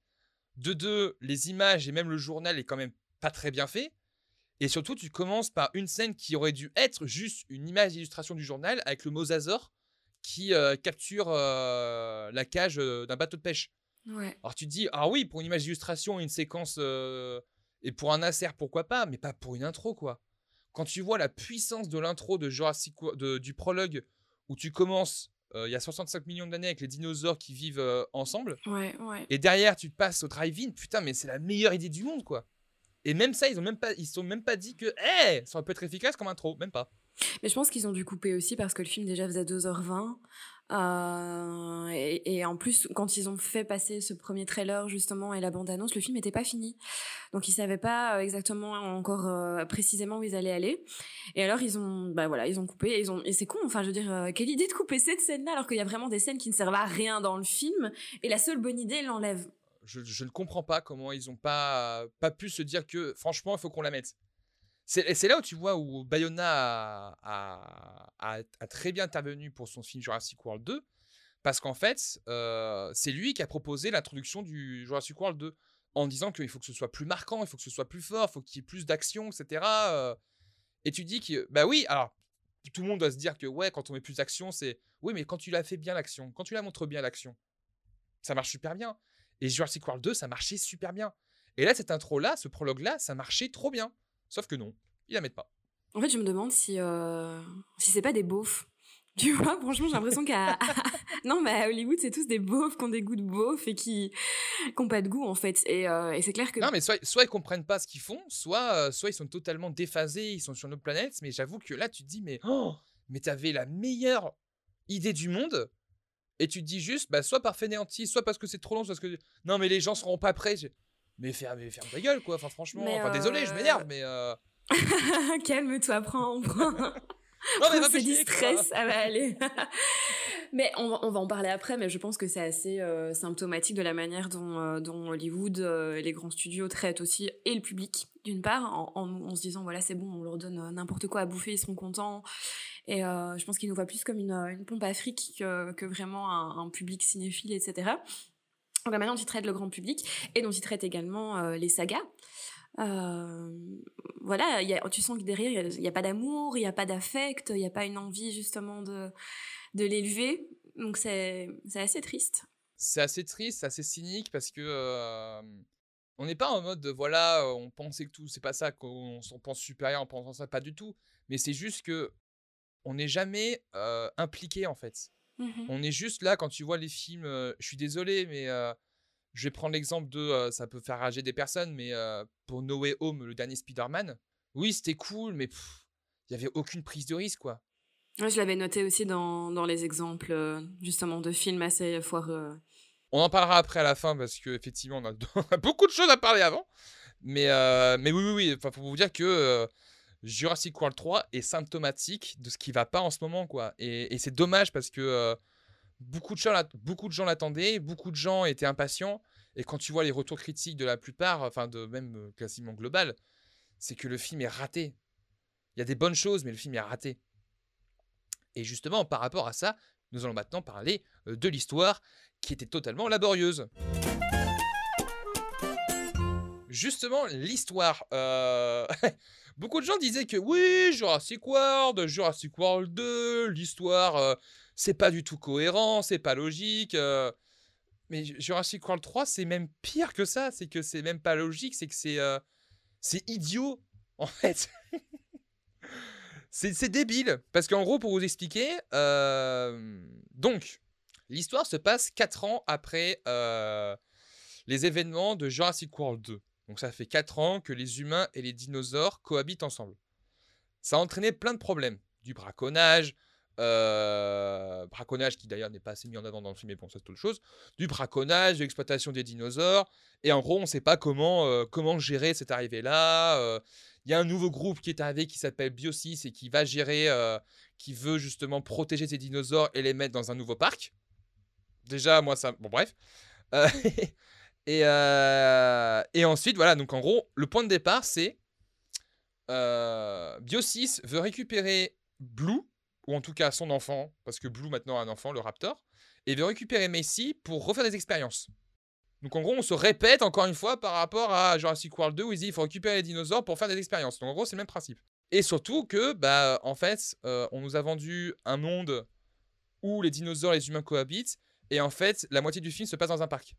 De 2, les images et même le journal est quand même pas très bien fait. Et surtout, tu commences par une scène qui aurait dû être juste une image d'illustration du journal avec le mosasaure qui euh, capture euh, la cage euh, d'un bateau de pêche. Ouais. Alors tu te dis, ah oui, pour une image d'illustration une séquence, et pour un insert, pourquoi pas, mais pas pour une intro, quoi. Quand tu vois la puissance de l'intro de Jurassic de- du prologue, où tu commences, il y a 65 millions d'années avec les dinosaures qui vivent euh, ensemble, Ouais, ouais. et derrière tu te passes au drive-in, putain, mais c'est la meilleure idée du monde, quoi. Et même ça, ils ont même pas, ils sont même pas dit que, hé, ça peut être efficace comme intro, même pas. Mais je pense qu'ils ont dû couper aussi parce que le film déjà faisait 2h20. Euh, et, en plus, quand ils ont fait passer ce premier trailer justement et la bande-annonce, le film n'était pas fini. Donc ils savaient pas euh, exactement encore euh, précisément où ils allaient aller. Et alors ils ont, bah voilà, ils ont coupé. Et, c'est con, enfin je veux dire, euh, quelle idée de couper cette scène-là alors qu'il y a vraiment des scènes qui ne servent à rien dans le film. Et la seule bonne idée, ils l'enlèvent. je, je ne comprends pas comment ils n'ont pas, pas pu se dire que franchement, il faut qu'on la mette. C'est là où tu vois où Bayona a- a très bien intervenu pour son film Jurassic World 2, parce qu'en fait, euh, c'est lui qui a proposé l'introduction du Jurassic World 2, en disant qu'il faut que ce soit plus marquant, il faut que ce soit plus fort, il faut qu'il y ait plus d'action, etc. euh. et tu dis que, bah oui, alors, tout le monde doit se dire que, ouais, quand on met plus d'action, c'est, oui, mais quand tu l'as fait bien l'action, quand tu la montres bien l'action, ça marche super bien. Et Jurassic World 2, ça marchait super bien. Et là, cette intro-là, ce prologue-là, ça marchait trop bien. Sauf que non, ils la mettent pas. En fait, je me demande si, euh, si c'est pas des beaufs. Tu vois, franchement, j'ai l'impression qu'à. non, mais à Hollywood, c'est tous des beaufs qui ont des goûts de beaufs et qui n'ont pas de goût, en fait. Et, euh, et c'est clair que. Non, mais soit, soit ils comprennent pas ce qu'ils font, soit, euh, soit ils sont totalement déphasés, ils sont sur notre planète. Mais j'avoue que là, tu te dis, mais, oh, mais t'avais la meilleure idée du monde. et tu te dis juste, bah, soit par fainéantise, soit parce que c'est trop long, soit parce que. Non, mais les gens seront pas prêts. Mais ferme, ferme ta gueule, quoi. Enfin, franchement. enfin, désolé, je m'énerve, mais. Euh... Calme-toi, prends, prends. Non, mais c'est du stress, ça va aller. mais on va, on va, en parler après, mais je pense que c'est assez euh, symptomatique de la manière dont, euh, dont Hollywood euh, et les grands studios traitent aussi et le public, d'une part, en, en, se disant voilà, c'est bon, on leur donne n'importe quoi à bouffer, ils seront contents. Et je pense qu'ils nous voient plus comme une, une pompe à fric que, que vraiment un, un, public cinéphile, etc. Donc la manière dont ils traitent le grand public et dont ils traitent également les sagas. Euh, voilà, y a, tu sens que derrière, il n'y a, pas d'amour, il n'y a pas d'affect, il n'y a pas une envie justement de, de l'élever. Donc c'est assez triste. C'est assez triste, c'est assez cynique parce que euh, on n'est pas en mode de voilà, on pensait que tout, c'est pas ça qu'on pense supérieur en pensant ça, pas du tout. Mais c'est juste que on n'est jamais euh, impliqué en fait. Mmh on est juste là quand tu vois les films. je suis désolé, mais je vais prendre l'exemple de, ça peut faire rager des personnes, mais pour No Way Home, le dernier Spider-Man, oui, c'était cool, mais il n'y avait aucune prise de risque, quoi. je l'avais noté aussi dans, dans les exemples, justement, de films assez foireux. On en parlera après à la fin, parce qu'effectivement, on, on, a beaucoup de choses à parler avant. Mais, mais oui, oui, oui, enfin, faut vous dire que Jurassic World 3 est symptomatique de ce qui va pas en ce moment, quoi. Et, et c'est dommage parce que beaucoup de gens, l'attendaient, beaucoup de gens étaient impatients. Et quand tu vois les retours critiques de la plupart, enfin de même euh, quasiment global, c'est que le film est raté. Il y a des bonnes choses, mais le film est raté. Et justement, par rapport à ça, nous allons maintenant parler euh, de l'histoire qui était totalement laborieuse. Justement, l'histoire. Euh, beaucoup de gens disaient que oui, Jurassic World, Jurassic World 2, l'histoire, c'est pas du tout cohérent, c'est pas logique. Euh. Mais Jurassic World 3, c'est même pire que ça. C'est que c'est même pas logique, c'est que c'est euh, idiot, en fait. c'est débile. Parce qu'en gros, pour vous expliquer, euh, donc, l'histoire se passe 4 ans après les événements de Jurassic World 2. Donc ça fait 4 ans que les humains et les dinosaures cohabitent ensemble. Ça a entraîné plein de problèmes. Du braconnage, euh, braconnage qui d'ailleurs n'est pas assez mis en avant dans le film, mais bon, ça c'est autre chose. Du braconnage, de l'exploitation des dinosaures. Et en gros, on ne sait pas comment, euh, comment gérer cette arrivée-là. Il euh. y a un nouveau groupe qui est arrivé qui s'appelle Biosis et qui va gérer, qui veut justement protéger ces dinosaures et les mettre dans un nouveau parc. Déjà, moi, ça. Bon, bref. et, et ensuite, voilà, donc en gros, le point de départ, c'est. Biosis veut récupérer Blue, ou en tout cas son enfant, parce que Blue maintenant a un enfant, le Raptor, et veut récupérer Macy pour refaire des expériences. Donc en gros, on se répète encore une fois par rapport à Jurassic World 2 où il dit il faut récupérer les dinosaures pour faire des expériences. Donc en gros, c'est le même principe. Et surtout que, bah, en fait, euh, on nous a vendu un monde où les dinosaures et les humains cohabitent, et en fait, la moitié du film se passe dans un parc.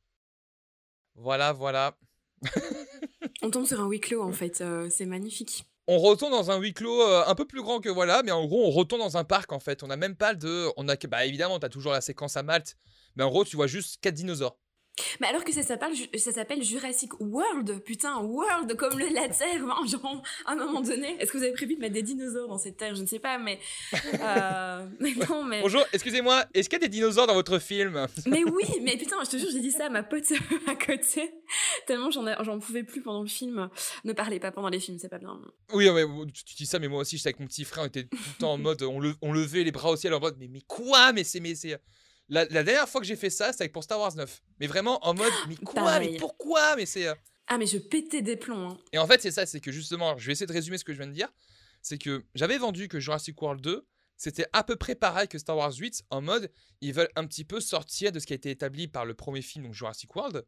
Voilà, voilà. on tombe sur un huis clos, en fait. Euh, c'est magnifique on retourne dans un huis clos euh, un peu plus grand que voilà, mais en gros, on retourne dans un parc en fait. On n'a même pas de. On a, bah évidemment, tu as toujours la séquence à Malte, mais en gros, tu vois juste quatre dinosaures. Mais alors que ça s'appelle, ça s'appelle Jurassic World, putain, World, comme le la Terre, hein, genre, à un moment donné. Est-ce que vous avez prévu de mettre des dinosaures dans cette Terre? Je ne sais pas, mais... Euh, mais non, mais... Bonjour, excusez-moi, est-ce qu'il y a des dinosaures dans votre film? Mais oui, mais putain, je te jure, j'ai dit ça à ma pote à côté, tellement j'en, pouvais plus pendant le film. Ne parlez pas pendant les films, c'est pas bien. Oui, ouais, tu, dis ça, mais moi aussi, j'étais avec mon petit frère, on était tout le temps en mode, on, le, on levait les bras au ciel en mode, mais, mais quoi? Mais c'est... Mais c'est la, dernière fois que j'ai fait ça, c'était pour Star Wars 9. Mais vraiment en mode, mais quoi Mais pourquoi Mais c'est. Euh ah, mais je pétais des plombs. Hein. Et en fait, c'est ça, c'est que justement, je vais essayer de résumer ce que je viens de dire. C'est que j'avais vendu que Jurassic World 2, c'était à peu près pareil que Star Wars 8, en mode, ils veulent un petit peu sortir de ce qui a été établi par le premier film, donc Jurassic World.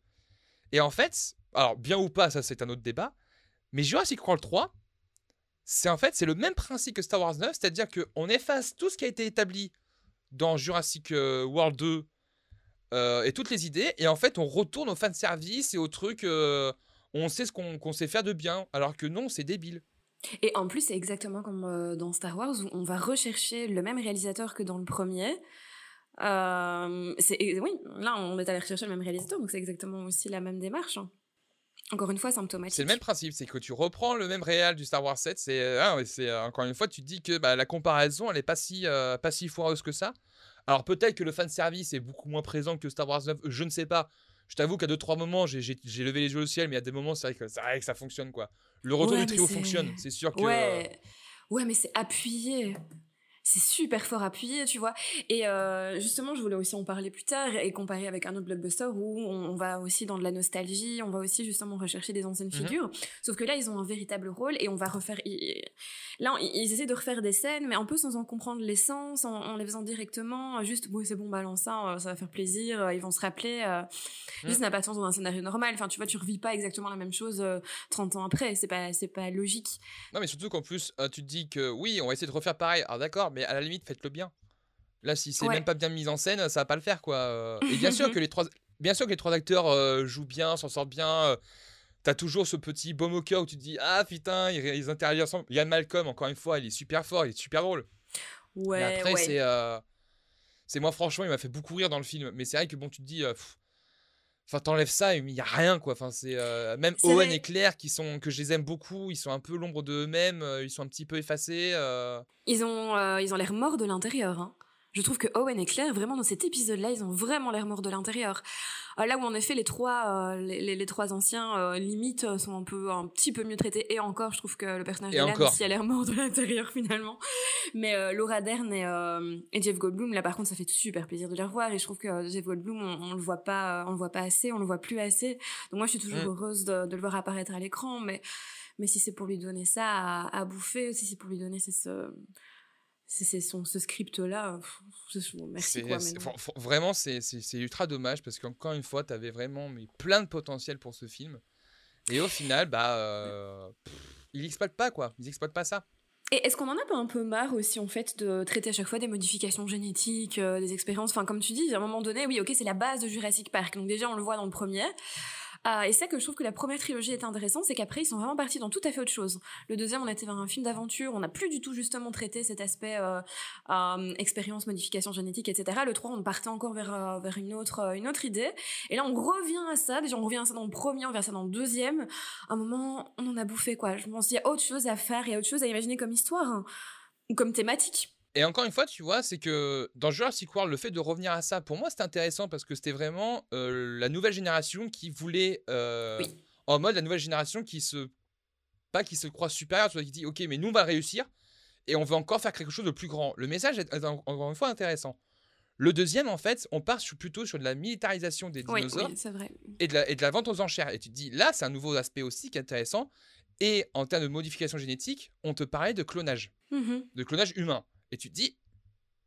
Et en fait, alors bien ou pas, ça c'est un autre débat, mais Jurassic World 3, c'est en fait, c'est le même principe que Star Wars 9, c'est-à-dire qu'on efface tout ce qui a été établi dans Jurassic euh, World 2 euh, et toutes les idées. Et en fait, on retourne au fan service et au truc. Euh, on sait ce qu'on sait faire de bien. Alors que non, c'est débile. Et en plus, c'est exactement comme dans Star Wars où on va rechercher le même réalisateur que dans le premier. oui, là, on est allé rechercher le même réalisateur, donc c'est exactement aussi la même démarche. Hein. Encore une fois, symptomatique. C'est le même principe, c'est que tu reprends le même réel du Star Wars 7. C'est, ah c'est encore une fois, tu te dis que bah, la comparaison, elle est pas si, pas si foireuse que ça. Alors peut-être que le fan service est beaucoup moins présent que Star Wars 9, je ne sais pas. Je t'avoue qu'à deux trois moments, j'ai levé les yeux au ciel, mais à des moments, c'est vrai, que, vrai que ça fonctionne quoi. Le retour du trio fonctionne, c'est sûr que. Ouais, ouais mais c'est appuyé c'est super fort appuyé, tu vois. Et euh, justement, je voulais aussi en parler plus tard et comparer avec un autre blockbuster où on, va aussi dans de la nostalgie, on va aussi justement rechercher des anciennes mhm. figures. Sauf que là, ils ont un véritable rôle et on va refaire. Là, ils essaient de refaire des scènes, mais un peu sans en comprendre l'essence, en, les faisant directement. Juste, bon, c'est bon, balance ça, euh, ça va faire plaisir, euh, ils vont se rappeler. ça n'a pas de sens dans un scénario normal. Enfin, tu vois, tu revis pas exactement la même chose 30 ans après. C'est pas, c'est pas logique. Non, mais surtout qu'en plus, tu te dis que oui, on va essayer de refaire pareil. Alors d'accord, mais à la limite, faites-le bien. Là, si c'est même pas bien mis en scène, ça va pas le faire, quoi. Euh. Et bien sûr que les trois, bien sûr que les trois acteurs euh, jouent bien, s'en sortent bien. Euh. T'as toujours ce petit baume au cœur où tu te dis ah putain ils, ils interagissent ensemble. Yann Malcolm encore une fois il est super fort, il est super drôle. Ouais. Mais après c'est c'est moi franchement il m'a fait beaucoup rire dans le film. Mais c'est vrai que bon tu te dis Enfin, t'enlèves ça, il y a rien quoi. Enfin, c'est euh, même Owen et Claire qui sont que je les aime beaucoup. Ils sont un peu l'ombre d'eux-mêmes. Euh, ils sont un petit peu effacés. Euh. Ils ont ils ont l'air morts de l'intérieur. Hein. Je trouve que Owen et Claire, vraiment dans cet épisode-là, ils ont vraiment l'air morts de l'intérieur. Euh, là où en effet les trois, euh, les, trois anciens euh, limites sont un peu, un petit peu mieux traités. Et encore, je trouve que le personnage de Lan aussi a l'air mort de l'intérieur finalement. Mais Laura Dern et, Jeff Goldblum, là par contre, ça fait super plaisir de les revoir. Et je trouve que Jeff Goldblum, on, le voit pas, on le voit pas assez, on le voit plus assez. Donc moi, je suis toujours mm. heureuse de, le voir apparaître à l'écran, mais mais si c'est pour lui donner ça à, à bouffer, si c'est pour lui donner ce c'est ce script là merci quoi, vraiment c'est ultra dommage parce qu'encore une fois tu avais vraiment mais plein de potentiel pour ce film. Et au final bah euh, ils exploitent pas quoi. Ils exploitent pas ça. Et est-ce qu'on en a pas un peu marre aussi en fait de traiter à chaque fois des modifications génétiques, euh, des expériences, enfin comme tu dis, à un moment donné, oui ok c'est la base de Jurassic Park, donc déjà on le voit dans le premier, ah, et ça que je trouve que la première trilogie est intéressante, c'est qu'après ils sont vraiment partis dans tout à fait autre chose. Le deuxième, on était vers un film d'aventure, on n'a plus du tout justement traité cet aspect euh, euh, expérience, modification génétique, etc. Le 3, on partait encore vers euh, vers une autre euh, une autre idée. Et là, on revient à ça. Déjà, on revient à ça dans le premier, on revient à ça dans le deuxième. À un moment, on en a bouffé quoi. Je pense qu'il y a autre chose à faire, il y a autre chose à imaginer comme histoire hein, ou comme thématique. Et encore une fois, tu vois, c'est que dans Jurassic World, le fait de revenir à ça, pour moi, c'était intéressant parce que c'était vraiment euh, la nouvelle génération qui voulait, euh, en mode la nouvelle génération qui se, pas qui se croit supérieure, qui dit, ok, mais nous on va réussir et on veut encore faire quelque chose de plus grand. Le message est encore une fois intéressant. Le deuxième, en fait, on part plutôt sur de la militarisation des dinosaures Et, de la, et, de la, vente aux enchères. Et tu te dis, là, c'est un nouveau aspect aussi qui est intéressant. Et en termes de modification génétique, on te parlait de clonage, mmh de clonage humain. Et tu te dis,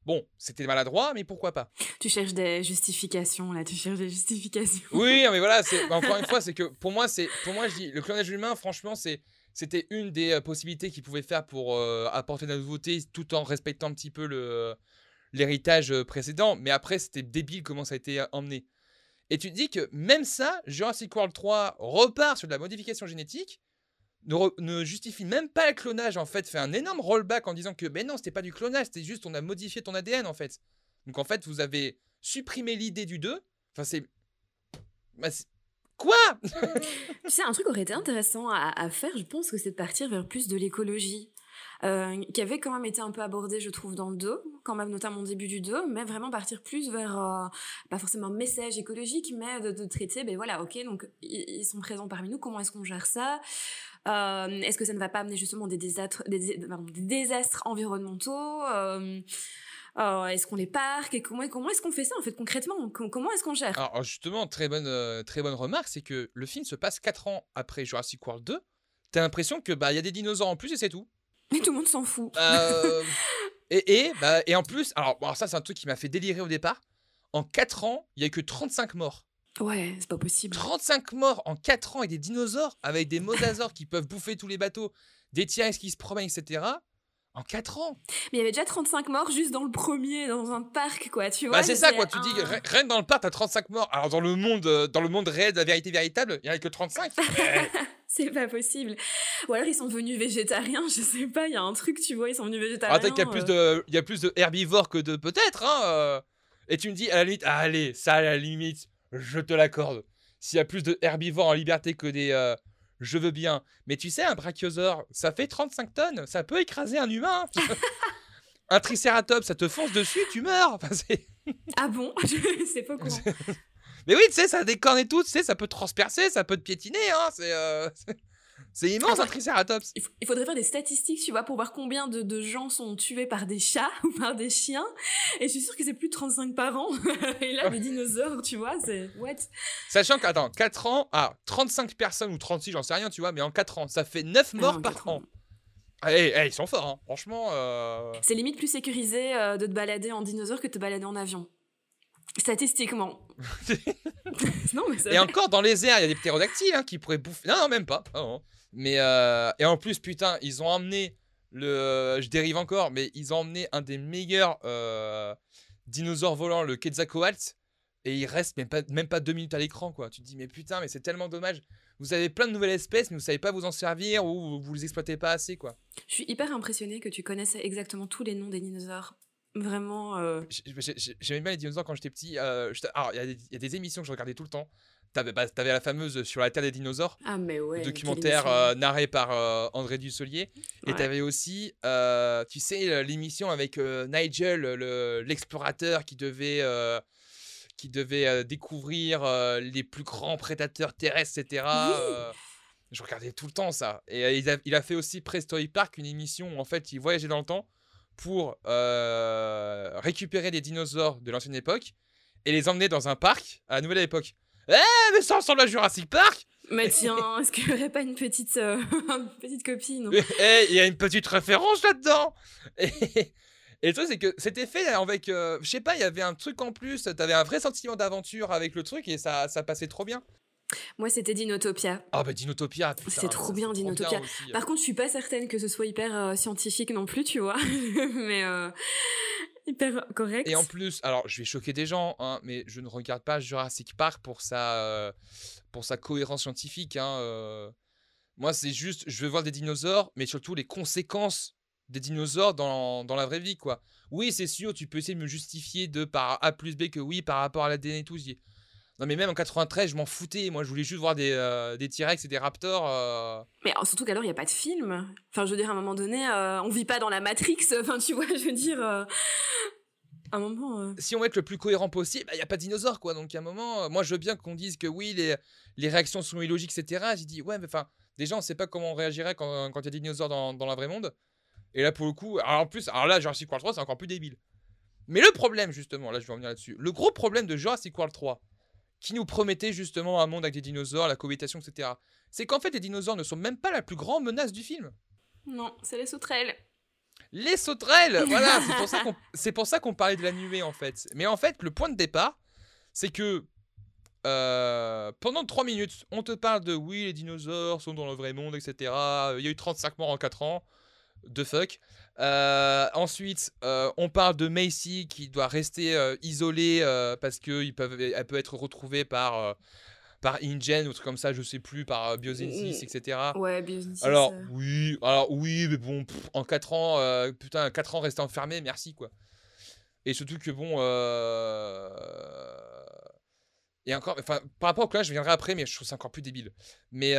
bon, c'était maladroit, mais pourquoi pas? Tu cherches des justifications, là, tu cherches des justifications. Oui, mais voilà, c'est, encore une fois, c'est que pour moi, c'est, pour moi, je dis, le clonage humain, franchement, c'est, c'était une des euh, possibilités qu'ils pouvaient faire pour euh, apporter de la nouveauté tout en respectant un petit peu le, l'héritage euh, précédent. Mais après, c'était débile comment ça a été emmené. Et tu te dis que même ça, Jurassic World 3 repart sur de la modification génétique ne, justifie même pas le clonage en fait, fait un énorme rollback en disant que ben non, c'était pas du clonage, c'était juste on a modifié ton ADN en fait. Donc en fait, vous avez supprimé l'idée du 2. Enfin, c'est. Bah, Quoi? Tu sais, un truc aurait été intéressant à, faire, je pense que c'est de partir vers plus de l'écologie. Euh, qui avait quand même été un peu abordé, je trouve, dans le 2, quand même notamment au début du 2, mais vraiment partir plus vers, euh, pas forcément un message écologique, mais de, traiter, ben voilà, ok, donc ils sont présents parmi nous, comment est-ce qu'on gère ça? Est-ce que ça ne va pas amener justement des désastres, des, désastres environnementaux euh, euh, Est-ce qu'on les parque et comment, comment est-ce qu'on fait ça en fait concrètement? Comment est-ce qu'on gère? Alors justement, très bonne, très bonne remarque, c'est que le film se passe 4 ans après Jurassic World 2. T'as l'impression que bah il y a des dinosaures en plus et c'est tout. Mais tout le monde s'en fout. et et, bah, et en plus, alors, alors ça c'est un truc qui m'a fait délirer au départ. En 4 ans, il y a que 35 morts. Ouais, c'est pas possible. 35 morts en 4 ans et des dinosaures avec des mosasaures qui peuvent bouffer tous les bateaux, des T-Rex qui se promènent, etc. En 4 ans. Mais il y avait déjà 35 morts juste dans le premier, dans un parc, quoi, tu bah, vois. Bah c'est ça, quoi, tu dis, rien dans le parc, t'as 35 morts. Alors dans le monde, euh, dans le monde réel de la vérité véritable, il n'y en a que 35. c'est pas possible. Ou alors ils sont devenus végétariens, je sais pas, il y a un truc, tu vois, ils sont devenus végétariens. Ah, peut-être qu'il y a plus euh. de, il y a plus de herbivores que de peut-être, hein. Euh. Et tu me dis, à la limite, allez, ça à la limite, je te l'accorde. S'il y a plus de herbivores en liberté que des. Euh, je veux bien. Mais tu sais, un brachiosaure, ça fait 35 tonnes. Ça peut écraser un humain. Un tricératops, ça te fonce dessus, tu meurs. Enfin, Ah bon? C'est pas courant. Mais oui, tu sais, ça a des cornes et tout, tu sais, ça peut te transpercer, ça peut te piétiner, hein. C'est euh, c'est- immense un Attends. tricératops. Il, faudrait faire des statistiques, tu vois, pour voir combien de, de gens sont tués par des chats ou par des chiens. Et je suis sûre que c'est plus de 35 par an. Et là, des dinosaures, tu vois, c'est... What? Sachant qu'attends, 4 ans, ah, 35 personnes ou 36, j'en sais rien, tu vois, mais en 4 ans, ça fait 9 morts non, par an. ans. Ah, eh, eh, ils sont forts, hein. franchement. euh, C'est limite plus sécurisé euh, de te balader en dinosaure que de te balader en avion. Statistiquement. non, mais Et vrai. encore, dans les airs, il y a des ptérodactyles hein, qui pourraient bouffer. Non, non, même pas. Non. Mais euh, et en plus, putain, ils ont emmené le. Je dérive encore, mais ils ont emmené un des meilleurs euh, dinosaures volants, le Quetzalcoatl, et il reste même pas, même pas deux minutes à l'écran, quoi. Tu te dis, mais putain, mais c'est tellement dommage. Vous avez plein de nouvelles espèces, mais vous savez pas vous en servir ou vous, les exploitez pas assez, quoi. Je suis hyper impressionnée que tu connaisses exactement tous les noms des dinosaures. Vraiment. euh, J'ai- j'ai- j'ai- J'aimais bien les dinosaures quand j'étais petit. euh, je alors, il y, a des- il y a des émissions que je regardais tout le temps. T'avais bah, la fameuse Sur la Terre des dinosaures. Ah, mais ouais. quelle documentaire euh, narré par euh, André Dussolier. Et t'avais aussi, tu sais, l'émission avec Nigel, le- l'explorateur qui devait, qui devait euh, découvrir euh, les plus grands prédateurs terrestres, etc. euh, je regardais tout le temps ça. Et il, a, il a fait aussi Prestory Park, une émission où en fait il voyageait dans le temps pour euh, récupérer des dinosaures de l'ancienne époque et les emmener dans un parc à la nouvelle époque. Eh, mais ça ressemble à Jurassic Park Mais tiens, est-ce qu'il n'y aurait pas une petite, euh, une petite copine Eh, il y a une petite référence là-dedans. Et, et le truc, c'est que c'était fait avec. euh, je sais pas, il y avait un truc en plus. T'avais un vrai sentiment d'aventure avec le truc et ça, ça passait trop bien. Moi, c'était Dinotopia. Ah, bah Dinotopia. putain, C'était trop bien, trop Dinotopia. aussi. Par contre, je suis pas certaine que ce soit hyper euh, scientifique non plus, tu vois. mais euh, hyper correct. Et en plus, alors je vais choquer des gens, hein, mais je ne regarde pas Jurassic Park pour sa, euh, pour sa cohérence scientifique. hein. Moi, c'est juste, je veux voir des dinosaures, mais surtout les conséquences des dinosaures dans, dans la vraie vie, quoi. Oui, c'est sûr, tu peux essayer de me justifier de par A plus B que oui, par rapport à l'ADN et tout. Non, mais même en 93, je m'en foutais. Moi, je voulais juste voir des, euh, des T-Rex et des Raptors. euh. Mais euh, surtout qu'alors, il n'y a pas de film. Enfin, je veux dire, à un moment donné, euh, on vit pas dans la Matrix. Enfin, tu vois, je veux dire. euh, à un moment. si on veut être le plus cohérent possible, il n'y a pas de dinosaures, quoi. Donc, à un moment, moi, je veux bien qu'on dise que oui, les, les réactions sont illogiques, etc. J'ai dit, ouais, mais enfin, déjà, on sait pas comment on réagirait quand quand il y a des dinosaures dans, dans le vrai monde. Et là, pour le coup, alors en plus, alors là, Jurassic World 3, c'est encore plus débile. Mais le problème, justement, là, je vais revenir là-dessus. Le gros problème de Jurassic World 3, qui nous promettait justement un monde avec des dinosaures, la cohabitation, etc., c'est qu'en fait, les dinosaures ne sont même pas la plus grande menace du film. Non, c'est les sauterelles. Les sauterelles Voilà, c'est pour ça qu'on- qu'on parlait de la nuée en fait. Mais en fait, le point de départ, c'est que euh, pendant 3 minutes, on te parle de oui, les dinosaures sont dans le vrai monde, etc. Il y a eu 35 morts en 4 ans. De fuck. Euh, ensuite, euh, on parle de Macy qui doit rester euh, isolée euh, parce qu'elle peut être retrouvée par, par InGen ou truc comme ça, je sais plus, par Biogenesis, Mm. etc. Ouais, Biogenesis. Alors oui, alors oui, mais bon, pff, en 4 ans, putain, 4 ans restés enfermés, merci quoi. Et surtout que bon, et encore, enfin, par rapport au collage, je viendrai après, mais je trouve ça encore plus débile. Mais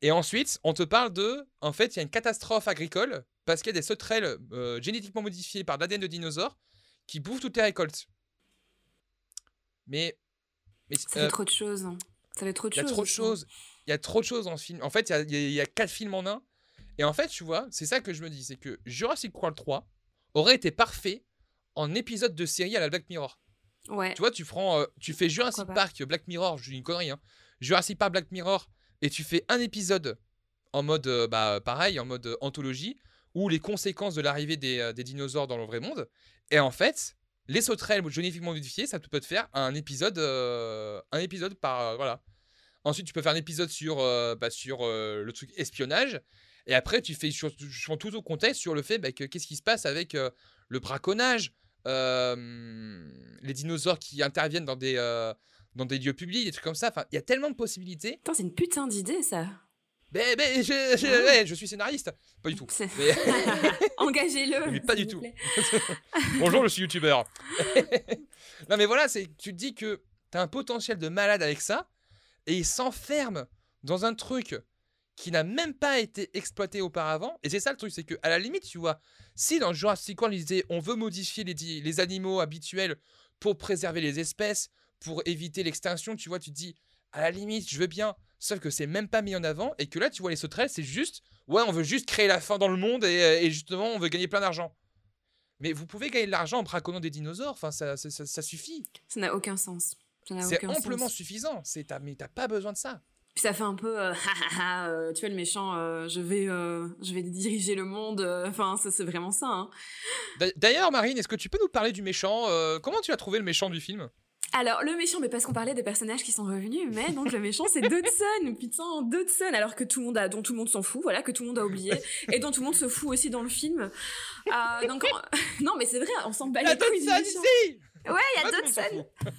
et ensuite, on te parle de, en fait, il y a une catastrophe agricole parce qu'il y a des sauterelles euh, génétiquement modifiées par l'ADN de dinosaures qui bouffent toutes les récoltes. Mais, mais Ça fait euh, trop de choses. hein. Ça fait trop de il y a choses. trop de choses. Il y a trop de choses dans ce film. En fait, il y a- y, y quatre films en un. Et en fait, tu vois, c'est ça que je me dis. C'est que Jurassic World 3 aurait été parfait en épisode de série à la Black Mirror. Ouais. Tu vois, tu, prends, euh, tu fais Jurassic Pourquoi pas? Park, Black Mirror, je dis une connerie, hein. Jurassic Park, Black Mirror, et tu fais un épisode en mode, euh, bah, pareil, en mode anthologie, où les conséquences de l'arrivée des, euh, des dinosaures dans le vrai monde. Et en fait, les sauterelles génétiquement modifiées, ça peut te faire un épisode, euh, un épisode par, euh, voilà. Ensuite, tu peux faire un épisode sur, euh, bah, sur le truc espionnage. Et après, tu fais sur, tout au contexte sur le fait bah, que qu'est-ce qui se passe avec le braconnage, les dinosaures qui interviennent dans des, dans des lieux publics, des trucs comme ça. Enfin, il y a tellement de possibilités. C'est une putain d'idée, ça. Mais, mais je, je- Ah. ouais, je suis scénariste. Pas du tout. Mais- Engagez-le. Mais pas du tout. Bonjour, je suis youtubeur. non, mais voilà, c'est tu te dis que tu as un potentiel de malade avec ça et il s'enferme dans un truc qui n'a même pas été exploité auparavant. Et c'est ça le truc, c'est que à la limite, tu vois, si dans Jurassic World, ils disaient on veut modifier les, les animaux habituels pour préserver les espèces, pour éviter l'extinction, tu vois, tu te dis à la limite, je veux bien. Sauf que c'est même pas mis en avant et que là, tu vois, les sauterelles, c'est juste ouais, on veut juste créer la fin dans le monde et, justement, on veut gagner plein d'argent. Mais vous pouvez gagner de l'argent en braconnant des dinosaures, enfin, ça, ça, suffit. Ça n'a aucun sens. C'est amplement suffisant. C'est mais t'as pas besoin de ça. Puis ça fait un peu, euh, euh, tu vois le méchant, euh, je vais, je vais diriger le monde. Enfin, ça c'est vraiment ça. Hein. D'ailleurs, Marine, est-ce que tu peux nous parler du méchant Comment tu as trouvé le méchant du film? Alors, le méchant, mais parce qu'on parlait des personnages qui sont revenus, mais donc le méchant, c'est Dodson, putain, Dodson, alors que tout le monde a, dont tout le monde s'en fout, voilà, que tout le monde a oublié, et dont tout le monde se fout aussi dans le film. donc, non, mais c'est vrai, on s'en bat les couilles. Dodson ici Ouais, il y a Dodson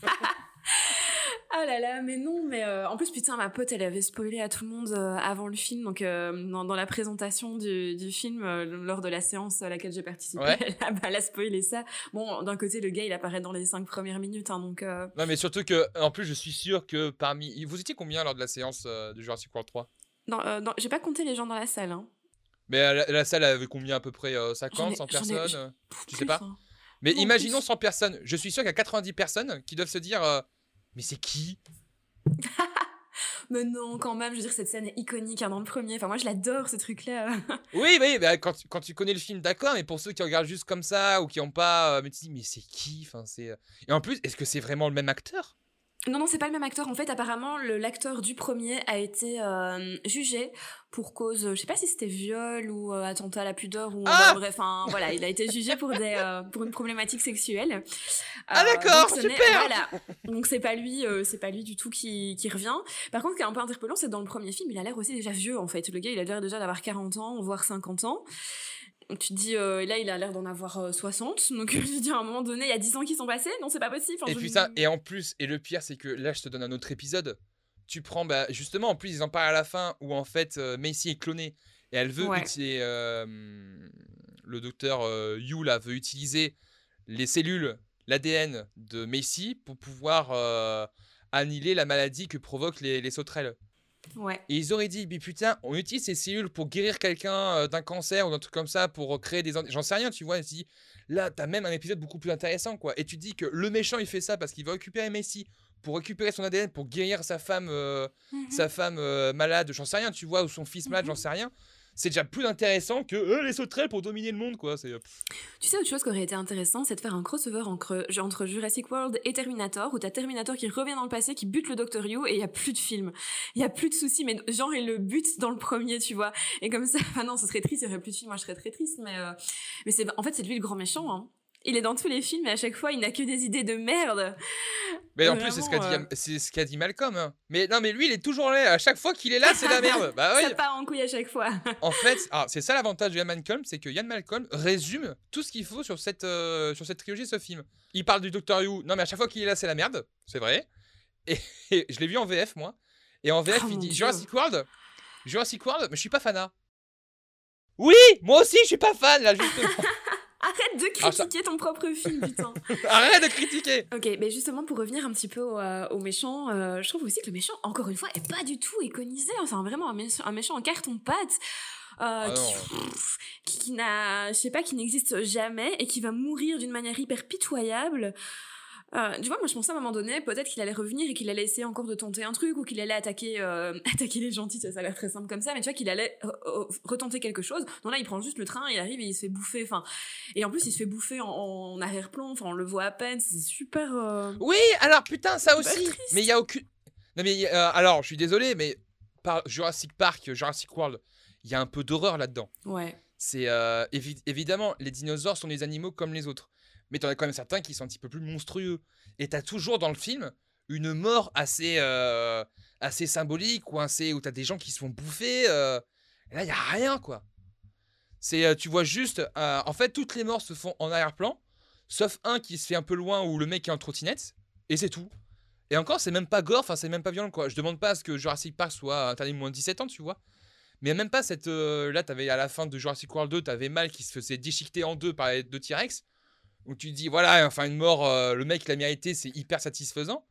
ah là là, mais non, mais euh, en plus, putain, ma pote, elle avait spoilé à tout le monde euh, avant le film, donc euh, dans, la présentation du, film, lors de la séance à laquelle j'ai participé, elle, a, spoilé ça. Bon, d'un côté, le gars, il apparaît dans les cinq premières minutes, hein, donc... Non, mais surtout que, en plus, je suis sûr que parmi... Vous étiez combien lors de la séance de Jurassic World 3 Non, j'ai pas compté les gens dans la salle, hein. Mais la, salle avait combien à peu près 50, 100 personnes Tu sais pas? hein. Mais imaginons 100 personnes. Je suis sûr qu'il y a 90 personnes qui doivent se dire mais c'est qui Mais non, quand même, je veux dire, cette scène est iconique hein, dans le premier. Enfin, moi, je l'adore, ce truc-là. oui, oui, bah, quand, quand, tu connais le film, d'accord, mais pour ceux qui regardent juste comme ça ou qui n'ont pas. Euh, mais tu dis, mais c'est qui? Enfin, c'est... Euh, et en plus, est-ce que c'est vraiment le même acteur? Non, non, c'est pas le même acteur. En fait, apparemment, l'acteur du premier a été euh, jugé pour cause, je sais pas si c'était viol ou euh, attentat à la pudeur ou ah bref, voilà, il a été jugé pour des euh, pour une problématique sexuelle. ah d'accord, super. Voilà, donc c'est pas lui, c'est pas lui du tout qui, qui revient. Par contre, ce qui est un peu interpellant, c'est dans le premier film, il a l'air aussi déjà vieux en fait. Le gars, il a l'air déjà d'avoir 40 ans, voire 50 ans tu te dis, euh, là, il a l'air d'en avoir 60. Euh, donc, je me dis, à un moment donné, il y a 10 ans qui sont passés. Non, c'est pas possible. et puis ça, et en plus, et le pire, c'est que là, je te donne un autre épisode. Tu prends, bah, justement, en plus, ils en parlent à la fin où en fait, euh, Macy est clonée et elle veut utiliser. le docteur Yu, là, veut utiliser les cellules, l'ADN de Macy pour pouvoir annihiler la maladie que provoquent les, les sauterelles. Et ils auraient dit, mais putain, on utilise ces cellules pour guérir quelqu'un euh, d'un cancer ou d'un truc comme ça, pour créer des... J'en sais rien, tu vois. Là, t'as même un épisode beaucoup plus intéressant, quoi. Et tu dis que le méchant, il fait ça parce qu'il veut récupérer Messi pour récupérer son ADN, pour guérir sa femme, euh, mhm. sa femme euh, malade, j'en sais rien, tu vois, ou son fils malade, j'en mhm. sais rien c'est déjà plus intéressant que euh, les sauterelles pour dominer le monde, quoi. Euh, tu sais, autre chose qui aurait été intéressant, c'est de faire un crossover entre, Jurassic World et Terminator, où t'as Terminator qui revient dans le passé, qui bute le Dr. You, et il y a plus de film. Il y a plus de soucis, mais genre, il le bute dans le premier, tu vois. Et comme ça, enfin non, ce serait triste, il y aurait plus de films, moi je serais très triste, mais, euh, mais c'est, en fait, c'est lui le grand méchant, hein il est dans tous les films et à chaque fois il n'a que des idées de merde. Mais en plus c'est ce qu'a dit, euh, ce qu'a dit Malcolm. Hein. Mais non mais lui il est toujours là. À chaque fois qu'il est là c'est la merde. Bah Ça part en couille à chaque fois. en fait ah, c'est ça l'avantage de Ian Malcolm, c'est que Ian Malcolm résume tout ce qu'il faut sur cette euh, sur cette trilogie ce film. Il parle du Docteur Who. Non mais à chaque fois qu'il est là c'est la merde, c'est vrai. Et, je l'ai vu en VF moi. Et en VF oh il dit Jurassic World. Jurassic World, mais je suis pas fanat. Oui, moi aussi je suis pas fan là justement. Arrête de ah, critiquer ton propre film, putain. Arrête de critiquer. Ok, mais justement pour revenir un petit peu au, euh, méchant, euh, je trouve aussi que le méchant, encore une fois, est pas du tout iconisé. Enfin, vraiment un méchant, un méchant en carton pâte. Euh, ah qui, qui n'a, je sais pas, qui n'existe jamais et qui va mourir d'une manière hyper pitoyable. Euh, tu vois, moi je pensais à un moment donné, peut-être qu'il allait revenir et qu'il allait essayer encore de tenter un truc ou qu'il allait attaquer, euh, attaquer les gentils, ça, a l'air très simple comme ça, mais tu vois qu'il allait euh, retenter quelque chose. Non là, il prend juste le train, il arrive et il se fait bouffer. Enfin, et en plus il se fait bouffer en, arrière-plan. Enfin, on le voit à peine. C'est super. Oui, alors putain, ça aussi. Mais il y a aucune. Non mais alors, je suis désolé, mais par Jurassic Park, Jurassic World, il y a un peu d'horreur là-dedans. Ouais. C'est évidemment les dinosaures sont des animaux comme les autres mais t'en as quand même certains qui sont un petit peu plus monstrueux. Et t'as toujours dans le film une mort assez, euh, assez symbolique ou assez, où t'as des gens qui se font bouffer. Euh, là, il y a rien, quoi. C'est, euh, tu vois juste, en fait, toutes les morts se font en arrière-plan, sauf un qui se fait un peu loin où le mec est en trottinette, et c'est tout. Et encore, c'est même pas gore, enfin, c'est même pas violent, quoi. Je demande pas à ce que Jurassic Park soit interdit moins de 17 ans, tu vois. Mais même pas cette. là, t'avais à la fin de Jurassic World 2, t'avais Mal qui se faisait déchiqueter en deux par les deux T-Rex où tu dis, voilà, enfin, une mort, euh, le mec l'a mérité, c'est hyper satisfaisant.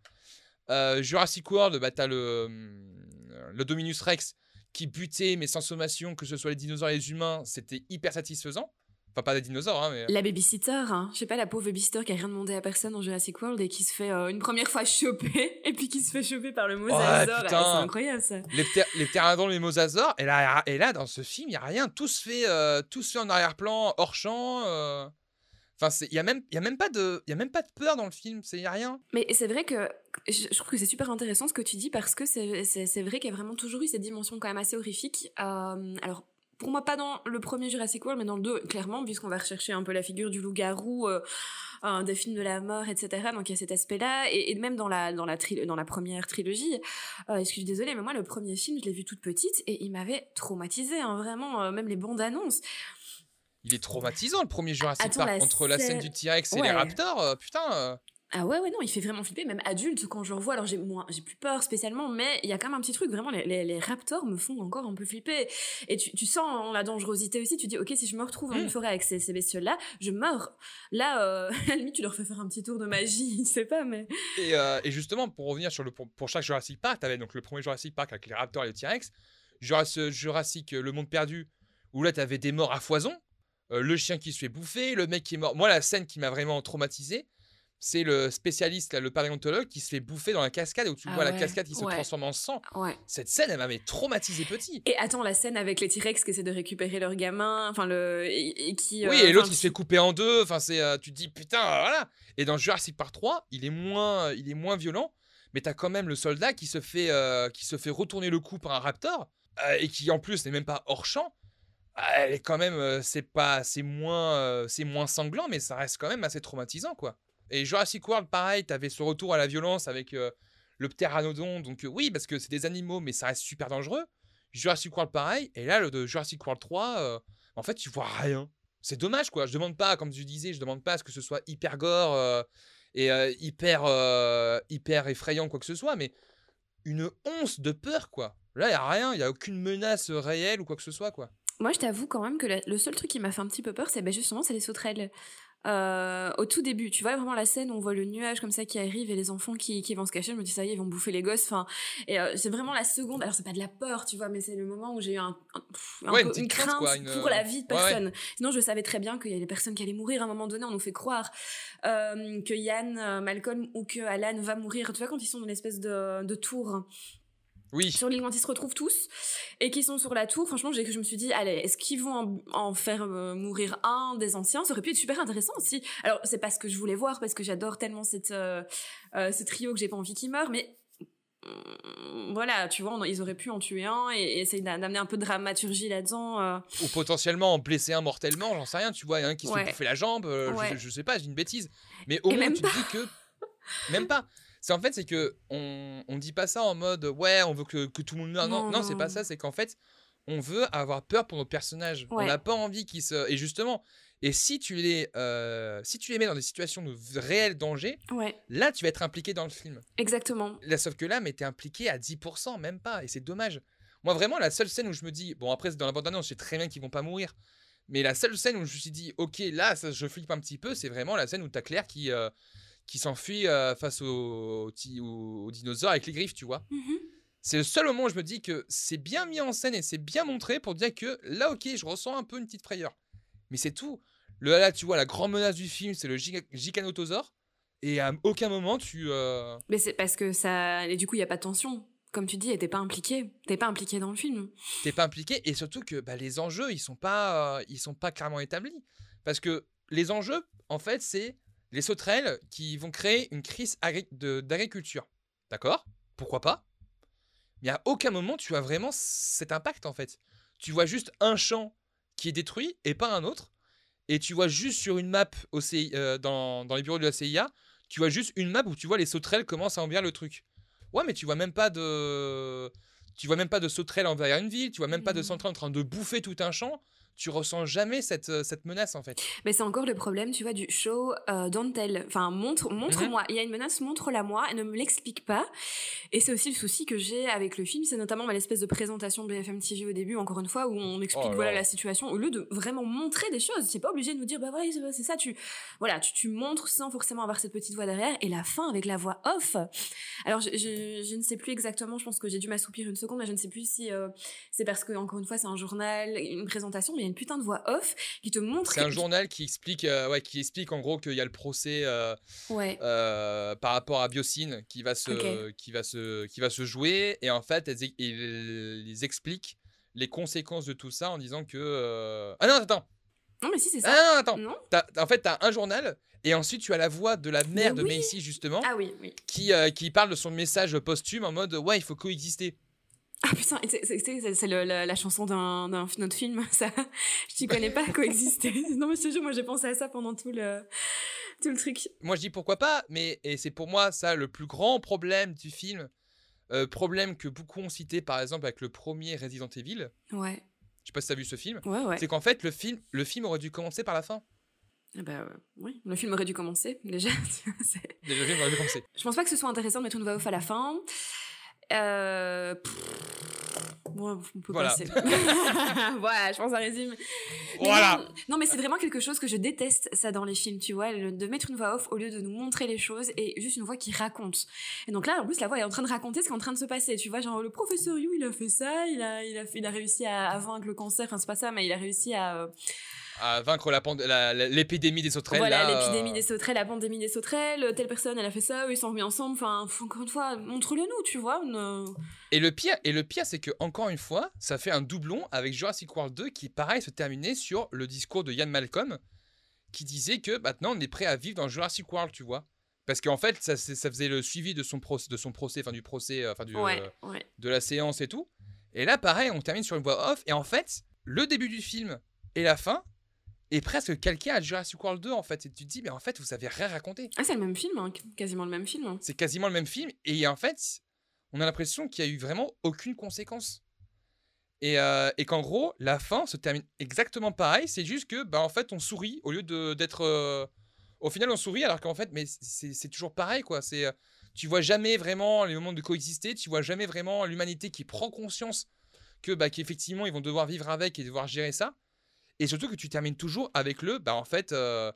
Euh, Jurassic World, bah, t'as le, euh, le Dominus Rex qui butaient mais sans sommation, que ce soit les dinosaures et les humains, c'était hyper satisfaisant. Enfin, pas des dinosaures, hein, mais. La babysitter, hein. je sais pas, la pauvre babysitter qui a rien demandé à personne dans Jurassic World et qui se fait euh, une première fois choper et puis qui se fait choper par le mosasaure. putain. c'est incroyable ça. Les, pter- les pteranodons, les mosasaures, et là, et là, dans ce film, il n'y a rien. Tout se fait, euh, tout se fait en arrière-plan, hors champ. euh. Il n'y a, même- a, même pas de- peur dans le film, il n'y a rien. Mais c'est vrai que je trouve que c'est super intéressant ce que tu dis parce que c'est- vrai qu'il y a vraiment toujours eu cette dimension quand même assez horrifique. Euh, alors, pour moi, pas dans le premier Jurassic World, mais dans le 2, clairement, puisqu'on va rechercher un peu la figure du loup-garou, euh, un des films de la mort, etc. Donc il y a cet aspect-là, et, même dans la, première trilogie, euh, je suis désolée, mais moi, le premier film, je l'ai vu toute petite, et il m'avait traumatisé, hein, vraiment, euh, même les bandes annonces. Il est traumatisant, le premier Jurassic Attends, Park. la Entre la scène du T-Rex et les raptors, euh, putain. euh. Ah ouais, ouais, non, il fait vraiment flipper, même adulte, quand je le revois. Alors j'ai moins, j'ai plus peur spécialement, mais il y a quand même un petit truc, vraiment, les, les, les raptors me font encore un peu flipper. Et tu, tu sens hein, la dangerosité aussi, tu dis, ok, si je me retrouve dans une Mm. forêt avec ces, ces bestioles-là, je meurs. Là, euh, à la limite, tu leur fais faire un petit tour de magie, je sais pas, mais. Et, euh, et justement, pour revenir sur le pour, pour chaque Jurassic Park, tu avais donc le premier Jurassic Park avec les raptors et les T-Rex, Jurassic, Jurassic Le Monde Perdu, où là, tu avais des morts à foison, euh, le chien qui se fait bouffer, le mec qui est mort. Moi, la scène qui m'a vraiment traumatisé, c'est le spécialiste, là, le paléontologue, qui se fait bouffer dans la cascade, où tu Ah vois la cascade qui se transforme en sang. Ouais. Cette scène, elle m'avait traumatisé petit. Et attends, la scène avec les T-Rex qui essaient de récupérer leur gamin, enfin, le. Et, et qui. Oui, euh, et l'autre qui se fait couper en deux. Enfin, c'est, euh, tu te dis putain, voilà. Et dans Jurassic Park 3, il est moins, il est moins violent, mais t'as quand même le soldat qui se fait, qui se fait retourner le cou par un raptor et qui en plus n'est même pas hors champ. Elle est quand même, c'est pas, c'est moins, c'est moins sanglant, mais ça reste quand même assez traumatisant, quoi. Et Jurassic World, pareil, t'avais ce retour à la violence avec euh, le pteranodon. Donc oui, parce que c'est des animaux, mais ça reste super dangereux. Jurassic World, pareil. Et là, le de Jurassic World 3, euh, en fait, tu vois rien. C'est dommage, quoi. Je demande pas, comme je disais, je demande pas à ce que ce soit hyper gore et hyper, hyper effrayant, quoi que ce soit, mais une once de peur, quoi. Là, il a rien, il y a aucune menace réelle ou quoi que ce soit, quoi. Moi, je t'avoue quand même que la- le seul truc qui m'a fait un petit peu peur, c'est ben justement, c'est les sauterelles. Euh, au tout début, tu vois vraiment la scène où on voit le nuage comme ça qui arrive et les enfants qui, qui vont se cacher. Je me dis ça y est, ils vont bouffer les gosses. Enfin, et euh, c'est vraiment la seconde. Alors c'est pas de la peur, tu vois, mais c'est le moment où j'ai eu un, un- pff, un Ouais, peu une crainte, crainte quoi, une- pour la vie de Ouais, ouais. personne. Sinon, je savais très bien qu'il y a des personnes qui allaient mourir à un moment donné. On nous fait croire euh, que Yann, euh, Malcolm ou que Alan va mourir. Tu vois quand ils sont dans l'espèce de, de tour Oui, sur l'île quand ils se retrouvent tous et qui sont sur la tour, franchement, j'ai, je me suis dit, allez, est-ce qu'ils vont en, en faire euh, mourir un des anciens? Ça aurait pu être super intéressant aussi. Alors, c'est pas ce que je voulais voir parce que j'adore tellement cette, euh, euh, ce trio que j'ai pas envie qu'il meure, mais euh, voilà, tu vois, on- ils auraient pu en tuer un et, et essayer d'a- d'amener un peu de dramaturgie là-dedans. ou potentiellement en blesser un mortellement, j'en sais rien, tu vois, un qui se Ouais. fait la jambe, je- Ouais. je, je sais pas, j'ai une bêtise. Mais au Et moins, tu te dis que. Même pas. C'est en fait, c'est que on, on dit pas ça en mode ouais, on veut que, que tout le monde meure. Non, Non, non, c'est pas ça, c'est qu'en fait, on veut avoir peur pour nos personnages. On n'a pas envie qu'ils se. Et justement, et si tu les, euh, si tu les mets dans des situations de réel danger, Ouais, là, tu vas être impliqué dans le film. exactement. Là, sauf que là, mais t'es impliqué à 10%, même pas, et c'est dommage. Moi, vraiment, la seule scène où je me dis, bon, après, dans la bande-annonce, je sais très bien qu'ils vont pas mourir, mais la seule scène où je me suis dit, ok, là, ça, je flippe un petit peu, c'est vraiment la scène où t'as Claire qui, euh, qui s'enfuit euh, face aux, aux, aux- dinosaures avec les griffes, tu vois. Mhm. C'est le seul moment où je me dis que c'est bien mis en scène et c'est bien montré pour dire que là, ok, je ressens un peu une petite frayeur. Mais c'est tout. Le, là, tu vois, la grande menace du film, c'est le giga- giganotosaure. Et à aucun moment, tu. euh, Mais c'est parce que ça. Et du coup, il y a pas de tension. Comme tu dis, t'es pas impliqué. T'es pas impliqué dans le film. t'es pas impliqué et surtout que bah, les enjeux ils sont pas euh, ils sont pas clairement établis parce que les enjeux en fait c'est les sauterelles qui vont créer une crise d'agriculture. D'accord? Pourquoi pas? Mais à aucun moment tu as vraiment cet impact en fait. Tu vois juste un champ qui est détruit et pas un autre. Et tu vois juste sur une map au CI euh, dans, dans les bureaux de la CIA tu vois juste une map où tu vois les sauterelles commencent à envahir le truc. Ouais mais tu vois même pas de tu vois même pas de sauterelles envers une ville, tu vois même pas de Mhm. sauterelles en train de bouffer tout un champ. Tu ressens jamais cette, euh, cette menace en fait. Mais c'est encore le problème, tu vois, du show euh, don't tell. Enfin, montre, montre-moi. Mhm. Il y a une menace, montre-la moi et ne me l'explique pas. Et c'est aussi le souci que j'ai avec le film, c'est notamment bah, l'espèce de présentation de BFM TV au début, encore une fois, où on explique Oh là voilà là. la situation, au lieu de vraiment montrer des choses. C'est pas obligé de nous dire, bah voilà, c'est- c'est ça. Tu, voilà, tu, tu montres sans forcément avoir cette petite voix derrière. Et la fin avec la voix off. Alors, je, je, je ne sais plus exactement. Je pense que j'ai dû m'assoupir une seconde, mais je ne sais plus si euh, c'est parce que encore une fois, c'est un journal, une présentation, mais y a une putain de voix off qui te montre. C'est un journal qui explique, euh, ouais, qui explique en gros qu'il y a le procès euh, Ouais. euh, par rapport à Biocine qui va se, qui va se, qui va se jouer et en fait elles, ils, ils expliquent les conséquences de tout ça en disant que ah non attends Non, mais si, c'est ça. ah non attends Non T'as- en fait t'as un journal et ensuite tu as la voix de la mère de oui. Macy justement Ah oui, oui. qui, euh, qui parle de son message posthume en mode ouais il faut coexister Ah putain, c'est- la, la chanson d'un autre film, ça. Je t'y connais pas, coexister. Non, mais je te jure, moi j'ai pensé à ça pendant tout le, tout le truc. moi je dis pourquoi pas mais et c'est pour moi ça le plus grand problème du film euh, problème que beaucoup ont cité par exemple avec le premier Resident Evil Ouais. je sais pas si t'as vu ce film Ouais, ouais. c'est qu'en fait le film le film aurait dû commencer par la fin Ah bah euh, oui, le film aurait dû commencer, déjà. Déjà, le film aurait dû commencer je pense pas que ce soit intéressant de mettre une voix off à la fin. Euh... pff, bon, on peut Voilà. passer. voilà, je pense ça résume. Mais Voilà. Non, non, mais c'est vraiment quelque chose que je déteste ça dans les films, tu vois, de mettre une voix off au lieu de nous montrer les choses et juste une voix qui raconte. Et donc là, en plus, la voix elle est en train de raconter ce qui est en train de se passer, tu vois, genre le professeur Yu, il a fait ça, il a, il a, il a réussi à, à vaincre le cancer, enfin c'est pas ça, mais il a réussi à euh, à vaincre l'épidémie des sauterelles. voilà là, l'épidémie euh, des sauterelles, la pandémie des sauterelles, telle personne elle a fait ça, eux ils sont remis ensemble, enfin encore une fois, montre-le nous, tu vois. ne- Et le pire, et le pire, c'est que encore une fois, ça fait un doublon avec Jurassic World 2 qui, pareil, se terminait sur le discours de Ian Malcolm, qui disait que maintenant on est prêt à vivre dans Jurassic World, tu vois. Parce qu'en fait, ça, ça faisait le suivi de son procès, de son procès, enfin du procès, euh, enfin du, Ouais, euh, ouais. de la séance et tout. Et là, pareil, on termine sur une voix off. Et en fait, le début du film et la fin est presque calqué à Jurassic World 2, en fait. Et tu te dis, mais en fait, vous avez rien raconté. Ah c'est le même film, hein, quasiment le même film. hein. C'est quasiment le même film. Et en fait, on a l'impression qu'il y a eu vraiment aucune conséquence. Et, euh, et qu'en gros, la fin se termine exactement pareil. C'est juste que, bah, en fait, on sourit au lieu d'être. euh, Au final, on sourit alors qu'en fait, mais c'est c'est toujours pareil, quoi. C'est. euh, Tu vois jamais vraiment les moments de coexister. Tu vois jamais vraiment l'humanité qui prend conscience que, bah, qu'effectivement, ils vont devoir vivre avec et devoir gérer ça. Et surtout que tu termines toujours avec le, bah, en fait, euh,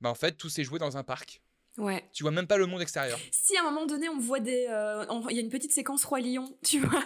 bah, en fait, tout s'est joué dans un parc. Ouais. Tu vois même pas le monde extérieur. Si à un moment donné on voit des, euh, il y a une petite séquence roi lion, tu vois,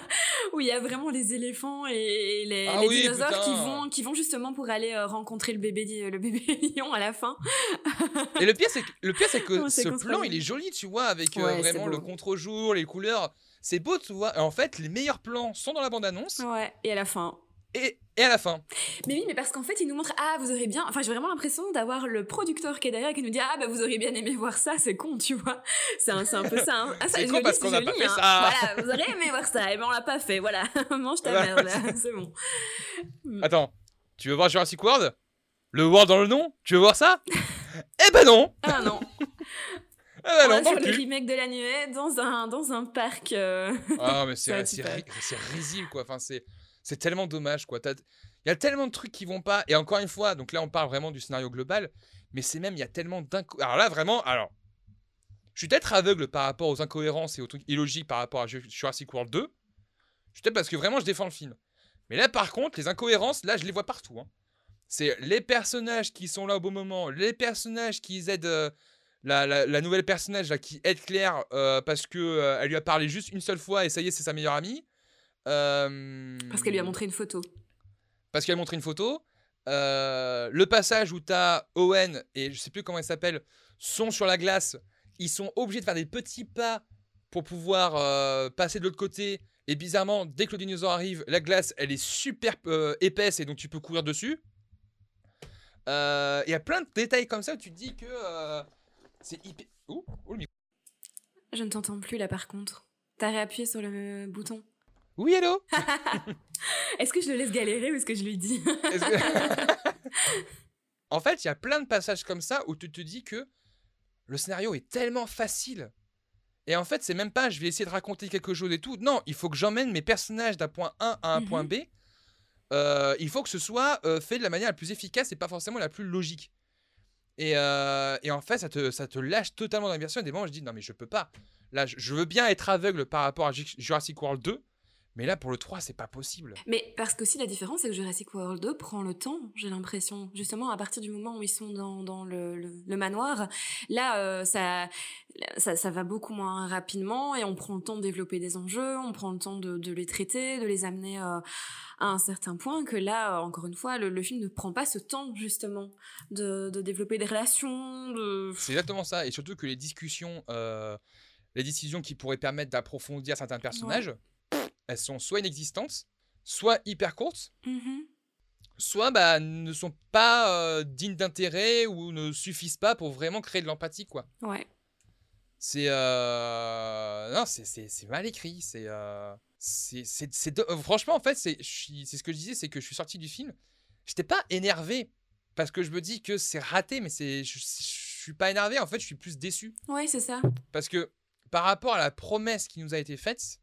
où il y a vraiment les éléphants et les, Ah les oui, dinosaures qui vont, qui vont justement pour aller euh, rencontrer le bébé, le bébé lion à la fin. Et le pire, c'est que, le pire, c'est que ce plan, il est joli, tu vois, avec Ouais, vraiment le contre-jour, les couleurs. C'est beau, tu vois. En fait, les meilleurs plans sont dans la bande-annonce Ouais. Et à la fin. et, et à la fin. Mais oui, mais parce qu'en fait, il nous montre ah vous aurez bien, enfin j'ai vraiment l'impression d'avoir le producteur qui est derrière et qui nous dit ah bah vous auriez bien aimé voir ça, c'est con, tu vois. C'est un, un peu ça. hein. Ah, C'est con parce qu'on n'a pas fait hein. ça. Voilà, vous auriez aimé voir ça, et ben on l'a pas fait, voilà. Mange ta Voilà. merde, là, c'est bon. Attends, tu veux voir Jurassic World? Le World dans le nom? Tu veux voir ça? Eh ben non Ah non. Eh ben on non, va faire le remake de l'annuaire dans un, dans un parc. euh, Ah, mais c'est risible, quoi. Enfin, c'est c'est tellement dommage, quoi. Il y a tellement de trucs qui vont pas. Et encore une fois, donc là, on parle vraiment du scénario global, mais c'est même, il y a tellement d'inco... Alors là, vraiment, alors... Je suis peut-être aveugle par rapport aux incohérences et aux trucs illogiques par rapport à Ju- Jurassic World 2. Je suis peut-être parce que vraiment, je défends le film. Mais là, par contre, les incohérences, là, je les vois partout. hein. C'est les personnages qui sont là au bon moment, les personnages qui aident... euh, la nouvelle personnage là, qui aide Claire euh, parce que euh, elle lui a parlé juste une seule fois et ça y est, c'est sa meilleure amie. Euh, Parce qu'elle lui a montré une photo. Parce qu'elle a montré une photo. Euh, le passage où t'as Owen et je sais plus comment il s'appelle sont sur la glace. Ils sont obligés de faire des petits pas pour pouvoir euh, passer de l'autre côté. Et bizarrement, dès que le dinosaure arrive, la glace, elle est super euh, épaisse et donc tu peux courir dessus. Euh, Il y a plein de détails comme ça où tu te dis que euh, c'est hyper. Ouh, ouh, le micro. Je ne t'entends plus là par contre. T'as réappuyé sur le bouton. Oui, hello Est-ce que je le laisse galérer ou est-ce que je lui dis que- en fait, il y a plein de passages comme ça où tu te dis que le scénario est tellement facile. Et en fait, c'est même pas je vais essayer de raconter quelque chose et tout. Non, il faut que j'emmène mes personnages d'un point A à un Mhm. point B euh, il faut que ce soit euh, fait de la manière la plus efficace et pas forcément la plus logique. Et, euh, et en fait, ça te, ça te lâche totalement dans l'immersion. Et des moments, je dis non, mais je peux pas. Là, je, je veux bien être aveugle par rapport à Ju- Jurassic World 2, mais là, pour le 3, c'est pas possible. Mais parce que aussi la différence, c'est que Jurassic World 2 prend le temps, j'ai l'impression. Justement, à partir du moment où ils sont dans, dans le, le, le manoir, là, euh, ça, ça, ça va beaucoup moins rapidement et on prend le temps de développer des enjeux, on prend le temps de, de les traiter, de les amener euh, à un certain point que là, euh, encore une fois, le, le film ne prend pas ce temps, justement, de, de développer des relations, de... C'est exactement ça. Et surtout que les discussions, les décisions qui pourraient permettre d'approfondir certains personnages, elles sont soit inexistantes, soit hyper courtes, Mhm. soit bah, ne sont pas euh, dignes d'intérêt ou ne suffisent pas pour vraiment créer de l'empathie, quoi. Ouais. C'est euh... non, c'est c'est c'est mal écrit. C'est euh... c'est c'est c'est do- euh, franchement en fait c'est ce que je disais, c'est que je suis sorti du film. J'étais pas énervé parce que je me dis que c'est raté, mais c'est je, je suis pas énervé. En fait, je suis plus déçu Ouais, c'est ça. parce que par rapport à la promesse qui nous a été faite,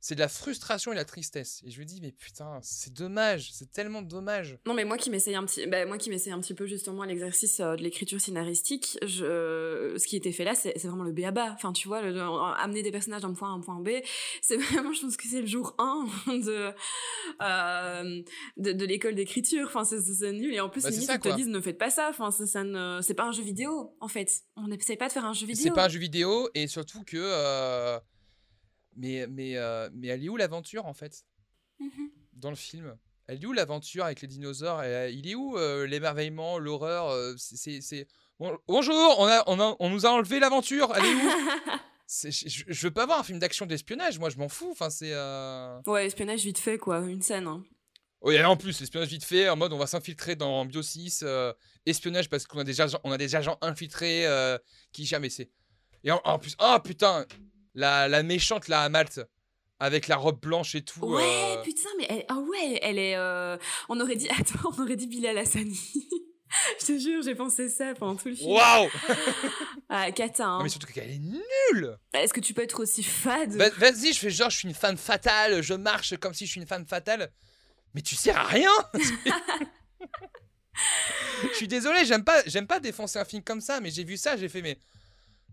c'est de la frustration et de la tristesse. Et je me dis mais putain, c'est dommage, c'est tellement dommage. Non, mais moi qui m'essaye un petit, bah, moi qui m'essaye un petit peu justement à l'exercice euh, de l'écriture scénaristique, je, ce qui était fait là, c'est vraiment le B à bas. Enfin, tu vois, le, amener des personnages d'un point A à un point B, c'est vraiment, je pense que c'est le jour 1 de, euh, de, de l'école d'écriture. Enfin, c'est nul. Et en plus, Bah, ils te disent ne faites pas ça. Enfin, ça, ça ne, c'est pas un jeu vidéo, en fait. On n'essaye pas de faire un jeu vidéo. C'est pas un jeu vidéo et surtout que euh, mais mais euh, mais elle est où l'aventure en fait? Mhm. dans le film Elle est où l'aventure avec les dinosaures? Et, Il est où euh, l'émerveillement, l'horreur euh, C'est Bon- bonjour, on a, on a- on nous a enlevé l'aventure. Elle est où? Je, veux pas voir un film d'action d'espionnage. Moi, je m'en fous. Enfin, c'est. Euh... Ouais, espionnage vite fait, quoi. Une scène. hein. Oh, et en plus, espionnage vite fait, en mode on va s'infiltrer dans Bio 6, euh, espionnage parce qu'on a des agents, on a des agents infiltrés euh, qui jamais c'est. Et en, en plus, oh putain, la, la méchante là à Malte, avec la robe blanche et tout. Ouais, euh, putain, mais elle, ah ouais, elle est. euh, on aurait dit, attends, on aurait dit Bilal Hassani. Je te jure, j'ai pensé ça pendant tout le film. Waouh Ah, Kata, hein. Non, mais surtout qu'elle est nulle Est-ce que tu peux être aussi fade? Va- Vas-y, je fais genre, je suis une femme fatale, je marche comme si je suis une femme fatale. Mais tu sers à rien Je suis désolé, j'aime pas, j'aime pas défoncer un film comme ça, mais j'ai vu ça, j'ai fait, mais.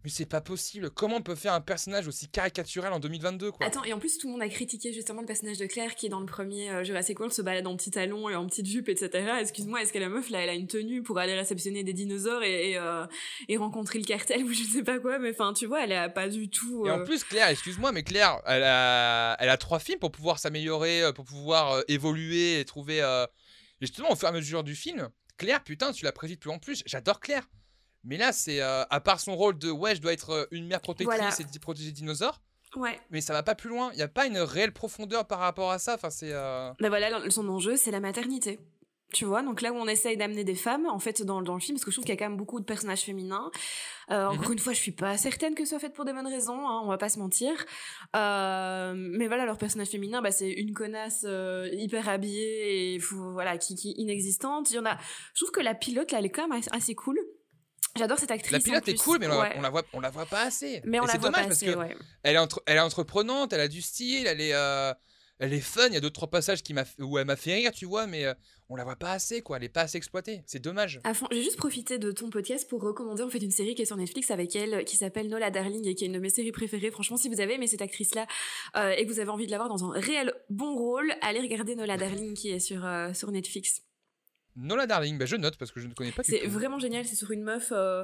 Mais c'est pas possible. Comment on peut faire un personnage aussi caricaturel en 2022, quoi? Attends, et en plus, tout le monde a critiqué justement le personnage de Claire qui, dans le premier euh, Jurassic World, se balade en petits talons et en petite jupe, etc. Excuse-moi, est-ce que la meuf, là, elle a une tenue pour aller réceptionner des dinosaures et, et, euh, et rencontrer le cartel ou je sais pas quoi? Mais enfin, tu vois, elle a pas du tout. Et en euh, plus, Claire, excuse-moi, mais Claire, elle a, elle a trois films pour pouvoir s'améliorer, euh, pour pouvoir évoluer et trouver. Et justement, au fur et à mesure du film, Claire, putain, tu la précises plus en plus. J'adore Claire. Mais là, c'est euh, à part son rôle de ouais, je dois être euh, une mère protectrice Voilà. et protéger les dinosaures, Ouais. mais ça va pas plus loin. Il y a pas une réelle profondeur par rapport à ça. Enfin, c'est. euh, Bah voilà, son enjeu, c'est la maternité. Tu vois, donc là où on essaye d'amener des femmes, en fait, dans, dans le film, parce que je trouve qu'il y a quand même beaucoup de personnages féminins. Euh, Encore Mhm. une fois, je suis pas certaine que ce soit fait pour des bonnes raisons, hein, on va pas se mentir. Euh, mais voilà, leur personnage féminin, bah, c'est une connasse euh, hyper habillée et voilà, qui, qui est inexistante. Il y en a. Je trouve que la pilote, là, elle est quand même assez cool. J'adore cette actrice. La pilote est cool, mais on, la- Ouais. on la voit, on la voit pas assez. Mais on et la c'est voit dommage pas parce assez, que ouais. elle est, entre- elle est entreprenante, elle a du style, elle est, euh, elle est fun. Il y a deux trois passages qui où elle m'a fait rire, tu vois, mais euh, on la voit pas assez, quoi. Elle est pas assez exploitée. C'est dommage. À fond. J'ai juste profité de ton podcast pour recommander en fait une série qui est sur Netflix avec elle, qui s'appelle Nola Darling et qui est une de mes séries préférées. Franchement, si vous avez aimé cette actrice-là euh, et que vous avez envie de la voir dans un réel bon rôle, allez regarder Nola Darling qui est sur euh, sur Netflix. Nola Darling, bah, je note parce que je ne connais pas C'est vraiment génial. C'est sur une meuf euh,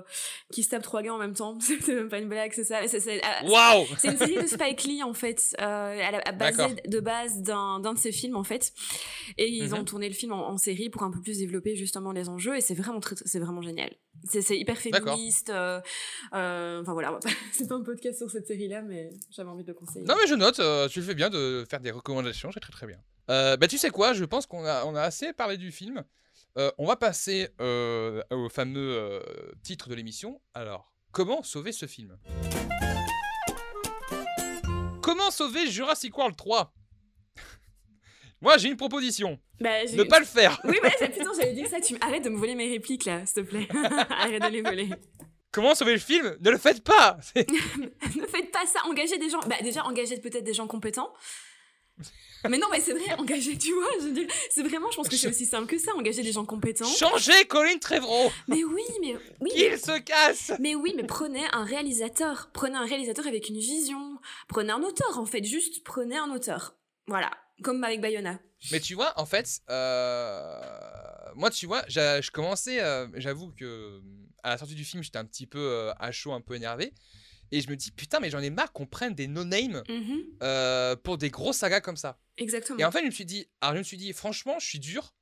qui se tape trois gars en même temps. C'est même pas une blague, c'est ça. C'est- ah, Waouh c'est une série de Spike Lee en fait, euh, à la, à D'accord. basée de base d'un de ses films en fait, et ils Mhm. ont tourné le film en, en série pour un peu plus développer justement les enjeux et c'est vraiment c'est vraiment génial. C'est hyper féministe. euh, euh, Enfin voilà, c'est pas un podcast sur cette série là, mais j'avais envie de le conseiller. Non mais je note, euh, tu fais bien de faire des recommandations, c'est très très bien. Euh, bah tu sais quoi, je pense qu'on a, on a assez parlé du film. Euh, on va passer euh, au fameux euh, titre de l'émission. Alors, comment sauver ce film? Comment sauver Jurassic World 3 Moi j'ai une proposition, Bah, ne pas le faire. Oui, bah, j'ai- putain, j'avais dit ça. Tu arrête de me voler mes répliques là, s'il te plaît. Arrête de les voler. Comment sauver le film? Ne le faites pas ne faites pas ça. Engagez des gens. Bah déjà, engagez peut-être des gens compétents. mais non, mais c'est vrai, engager, tu vois, je veux dire, c'est vraiment, je pense que c'est aussi simple que ça, engager des gens compétents. Changez Colin Trevorrow Mais oui, mais oui. Qu'il se casse Mais oui, mais prenez un réalisateur, prenez un réalisateur avec une vision, prenez un auteur en fait, juste prenez un auteur. Voilà, comme avec Bayona. Mais tu vois, en fait, euh, moi, tu vois, je commençais, euh, j'avoue que à la sortie du film, j'étais un petit peu euh, à chaud, un peu énervé. Et je me dis, putain, mais j'en ai marre qu'on prenne des no-names Mhm. pour des grosses sagas comme ça. Exactement. Et en fait, je me suis dit, alors je me suis dit, franchement, je suis dur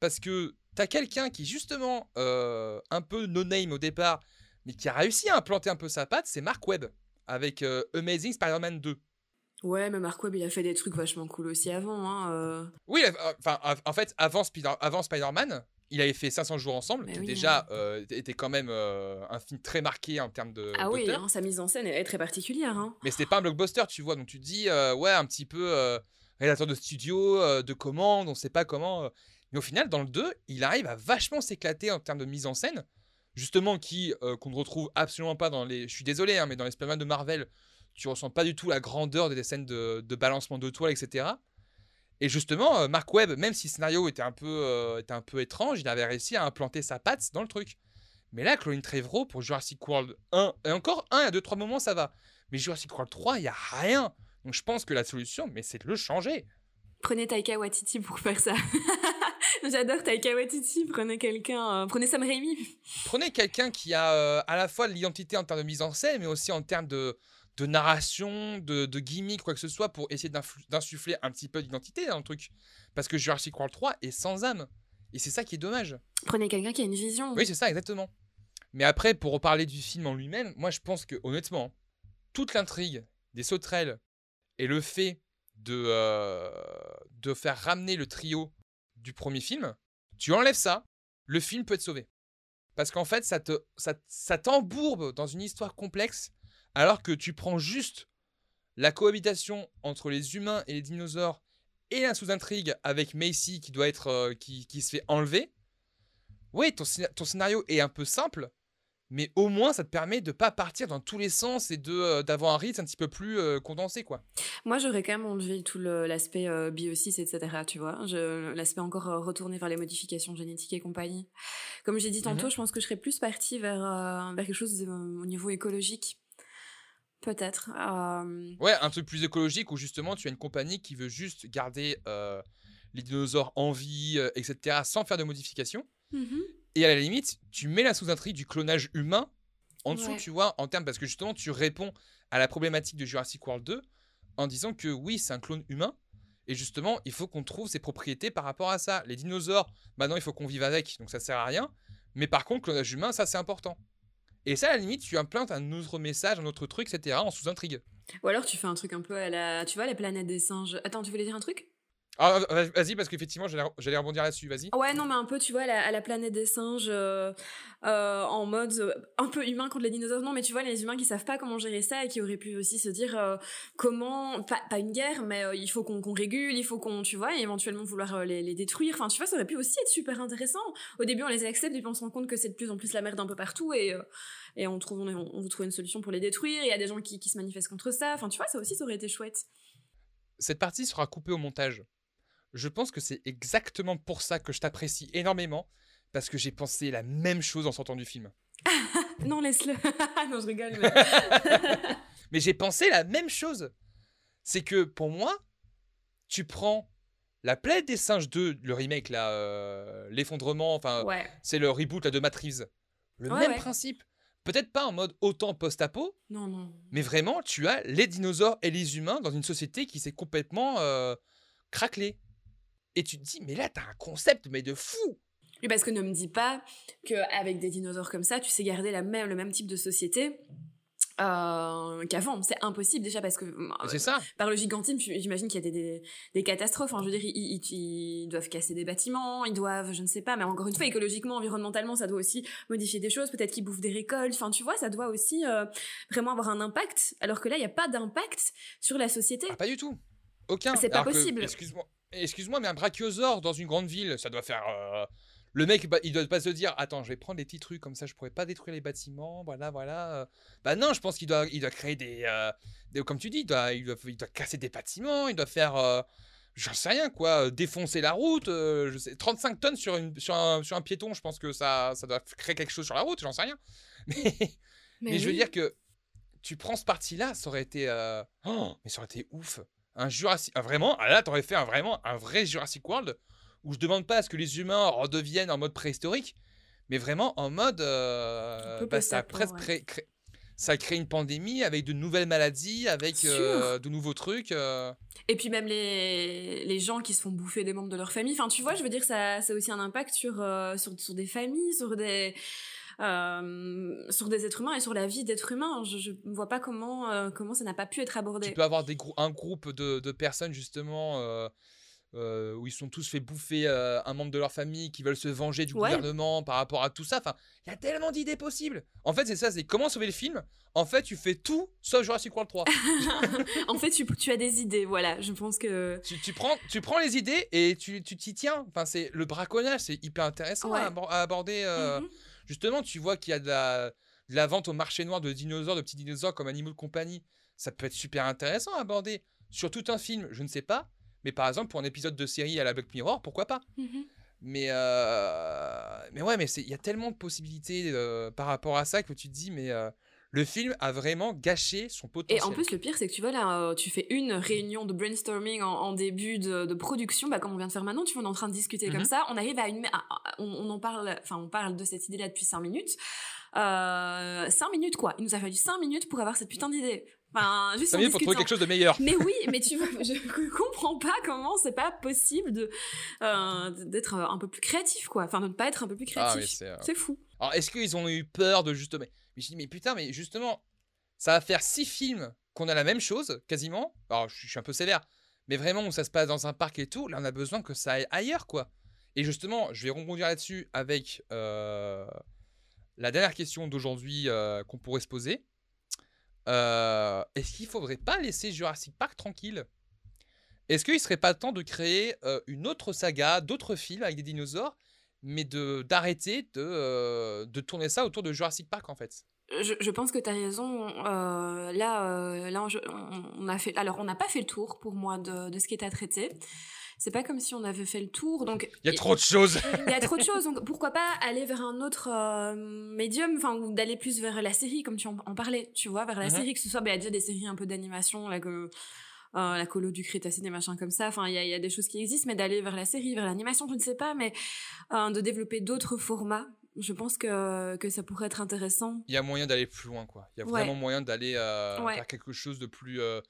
parce que t'as quelqu'un qui, justement, euh, un peu no-name au départ, mais qui a réussi à implanter un peu sa patte, c'est Mark Webb avec euh, Amazing Spider-Man 2. Ouais, mais Mark Webb, il a fait des trucs vachement cool aussi avant. Hein, euh. Oui, euh, enfin, euh, en fait, avant, Spider- avant Spider-Man, il avait fait 500 jours ensemble, Mais qui oui, déjà euh, était quand même euh, un film très marqué en termes de. Ah oui, hein, sa mise en scène est très particulière. Hein. Mais c'était pas un blockbuster, tu vois. Donc tu te dis, euh, ouais, un petit peu réalisateur de studio, de commande, on sait pas comment. Mais au final, dans le 2, il arrive à vachement s'éclater en termes de mise en scène. Justement, qui qu'on ne retrouve absolument pas dans les. Je suis désolé, hein, mais dans les Spider-Man de Marvel, tu ressens pas du tout la grandeur des scènes de, de balancement de toile, etc. Et justement, euh, Mark Webb, même si le scénario était un, peu, euh, était un peu étrange, il avait réussi à implanter sa patte dans le truc. Mais là, Colin Trevorrow, pour Jurassic World 1, et encore 1 à 2, 3 moments, ça va. Mais Jurassic World 3, il n'y a rien. Donc je pense que la solution, mais c'est de le changer. Prenez Taika Waititi pour faire ça. J'adore Taika Waititi. Prenez quelqu'un. euh, Prenez Sam Raimi. Prenez quelqu'un qui a euh, à la fois de l'identité en termes de mise en scène, mais aussi en termes de, de narration, de, de gimmick, quoi que ce soit, pour essayer d'insuffler un petit peu d'identité dans le truc. Parce que Jurassic World 3 est sans âme. Et c'est ça qui est dommage. Prenez quelqu'un qui a une vision. Oui, c'est ça, exactement. Mais après, pour reparler du film en lui-même, moi je pense que, honnêtement, toute l'intrigue des sauterelles et le fait de, euh, de faire ramener le trio du premier film, tu enlèves ça, le film peut être sauvé. Parce qu'en fait, ça te ça, ça t'embourbe dans une histoire complexe, alors que tu prends juste la cohabitation entre les humains et les dinosaures et la sous-intrigue avec Macy qui doit être euh, qui, qui se fait enlever. Oui, ton, ton scénario est un peu simple, mais au moins ça te permet de pas partir dans tous les sens et de euh, d'avoir un rythme un petit peu plus euh, condensé quoi. Moi, j'aurais quand même enlevé tout l'aspect biosis, etc. Tu vois, l'aspect encore retourné vers les modifications génétiques et compagnie. Comme j'ai dit tantôt, Mhm. je pense que je serais plus partie vers, vers quelque chose de- au niveau écologique. Peut-être. Euh, Ouais, un truc plus écologique où justement tu as une compagnie qui veut juste garder euh, les dinosaures en vie, euh, etc., sans faire de modifications. mhm. Et à la limite, tu mets la sous-intrigue du clonage humain en dessous, Ouais. tu vois, en termes, parce que justement, tu réponds à la problématique de Jurassic World 2 en disant que oui, c'est un clone humain. Et justement, il faut qu'on trouve ses propriétés par rapport à ça. Les dinosaures, maintenant, il faut qu'on vive avec, donc ça sert à rien. Mais par contre, clonage humain, ça, c'est important. Et ça, à la limite, tu implantes un autre message, un autre truc, etc., en sous-intrigue. Ou alors tu fais un truc un peu à la. Tu vois, la planète des singes. Attends, tu voulais dire un truc? Ah, vas-y, parce qu'effectivement, j'allais rebondir là-dessus, vas-y. Ouais, non, mais un peu, tu vois, à la, à la planète des singes, euh, euh, en mode euh, un peu humain contre les dinosaures. Non, mais tu vois, les humains qui savent pas comment gérer ça et qui auraient pu aussi se dire comment, pas, pas une guerre, mais il faut qu'on régule, il faut qu'on, tu vois, et éventuellement vouloir les, les détruire. Enfin, tu vois, ça aurait pu aussi être super intéressant. Au début, on les accepte et puis on se rend compte que c'est de plus en plus la merde un peu partout et, et on trouve, on, on veut trouver une solution pour les détruire. Il y a des gens qui, qui se manifestent contre ça. Enfin, tu vois, ça aussi, ça aurait été chouette. Cette partie sera coupée au montage. Je pense que c'est exactement pour ça que je t'apprécie énormément, parce que j'ai pensé la même chose en sortant du film. Non, laisse-le. non, je rigole. mais- Mais j'ai pensé la même chose. C'est que pour moi, tu prends la planète des singes 2, le remake là, euh, l'effondrement, enfin ouais. c'est le reboot là, de Reeves. Le Ouais, même ouais. principe. Peut-être pas en mode autant post-apo, Non, non. mais vraiment tu as les dinosaures et les humains dans une société qui s'est complètement euh, craquelée. Et tu te dis, mais là t'as un concept mais de fou Oui, parce que ne me dis pas qu'avec des dinosaures comme ça, tu sais garder la même, le même type de société euh, qu'avant. C'est impossible déjà parce que euh, C'est ça par le gigantisme, j'imagine qu'il y a des, des, des catastrophes. Enfin, je veux dire, ils, ils- ils doivent casser des bâtiments, ils doivent, je ne sais pas, mais encore une fois, écologiquement, environnementalement, ça doit aussi modifier des choses. Peut-être qu'ils bouffent des récoltes. Enfin, tu vois, ça doit aussi euh, vraiment avoir un impact. Alors que là, il n'y a pas d'impact sur la société. Ah, Pas du tout. Aucun. C'est pas Alors possible. Excuse-moi, excuse-moi, mais un brachiosaure dans une grande ville, ça doit faire euh, Le mec, bah, il doit pas se dire, attends, je vais prendre des petits trucs comme ça, je pourrais pas détruire les bâtiments, voilà, voilà. euh. Bah non, je pense qu'il doit, il doit créer des, euh, des- comme tu dis, il doit, il doit, il doit casser des bâtiments, il doit faire, euh, j'en sais rien quoi, défoncer la route, je sais, 35 tonnes sur, une, sur, un, sur un piéton, je pense que ça, ça doit créer quelque chose sur la route, j'en sais rien. Mais, mais je veux dire que tu prends ce parti-là, ça aurait été, oh, mais ça aurait été ouf. Un Jurassic, ah, vraiment, ah, là, t'aurais fait un, vraiment un vrai Jurassic World où je demande pas à ce que les humains redeviennent en mode préhistorique, mais vraiment en mode, euh, bah, ça presque ouais. créé, cré- ça a créé une pandémie avec de nouvelles maladies, avec euh, de nouveaux trucs. euh. Et puis même les, les gens qui se font bouffer des membres de leur famille. Enfin, tu vois, je veux dire, ça, ça a aussi un impact sur, sur, sur des familles, sur des, euh, sur des êtres humains et sur la vie d'êtres humains. Je ne vois pas comment, euh, comment ça n'a pas pu être abordé. Tu peux avoir des grou- un groupe de, de personnes justement euh, où ils sont tous fait bouffer un membre de leur famille qui veulent se venger du Ouais. gouvernement par rapport à tout ça. Enfin, il y a tellement d'idées possibles. En fait, c'est ça, c'est comment sauver le film? En fait, tu fais tout sauf Jurassic World 3. en fait, tu, tu as des idées, voilà. Je pense que. tu, tu prends, tu prends les idées et tu tu t'y tiens. Enfin, c'est le braconnage, c'est hyper intéressant Ouais. à, abor- à aborder. Mhm. Justement, tu vois qu'il y a de la, de la vente au marché noir de dinosaures, de petits dinosaures comme Animal Company. Ça peut être super intéressant à aborder. Sur tout un film, je ne sais pas. Mais par exemple, pour un épisode de série à la Black Mirror, pourquoi pas? Mhm. mais, euh, mais ouais, mais il y a tellement de possibilités euh, par rapport à ça que tu te dis, mais euh, le film a vraiment gâché son Et potentiel. en plus, le pire, c'est que tu vois, là, euh, tu fais une réunion de brainstorming en, en début de, de production, bah, comme on vient de faire maintenant, tu vois, on est en train de discuter Mhm. comme ça, on arrive à une. à- on, on en parle, enfin, on parle de cette idée-là depuis 5 minutes. Euh, 5 minutes, quoi. Il nous a fallu 5 minutes pour avoir cette putain d'idée. Enfin, juste pour trouver quelque chose de meilleur. Mais oui, mais tu vois, je comprends pas comment c'est pas possible de euh, d'être un peu plus créatif, quoi. Enfin, de ne pas être un peu plus Ah, créatif. c'est, euh, c'est fou. Alors, est-ce qu'ils ont eu peur de justement. Mais je dis, mais putain, mais justement, ça va faire six films qu'on a la même chose, quasiment. Alors, je suis- un peu sévère, mais vraiment où ça se passe dans un parc et tout, là, on a besoin que ça aille ailleurs, quoi. Et justement, je vais rebondir là-dessus avec euh, la dernière question d'aujourd'hui euh, qu'on pourrait se poser. Euh, Est-ce qu'il faudrait pas laisser Jurassic Park tranquille? Est-ce qu'il serait pas temps de créer une autre saga, d'autres films avec des dinosaures mais d'arrêter de, euh, de tourner ça autour de Jurassic Park en fait. Je, je pense que tu as raison. Euh, là, euh, là on, on a fait. Alors, on n'a pas fait le tour pour moi de, de ce qui est à traiter. C'est pas comme si on avait fait le tour. Donc, Il y a trop de choses. il y a trop de choses. Donc, pourquoi pas aller vers un autre euh, médium, enfin, ou d'aller plus vers la série, comme tu en, en parlais, tu vois, vers la Mhm. série, que ce soit, bah, il y a déjà des séries un peu d'animation, là, que. Euh, la colo du Crétacé, des machins comme ça. Enfin, il y a, il y a des choses qui existent, mais d'aller vers la série, vers l'animation, je ne sais pas, mais euh, de développer d'autres formats, je pense que, que ça pourrait être intéressant. Il y a moyen d'aller plus loin quoi. Il y a Ouais. vraiment moyen d'aller euh, Ouais. vers quelque chose de plus euh,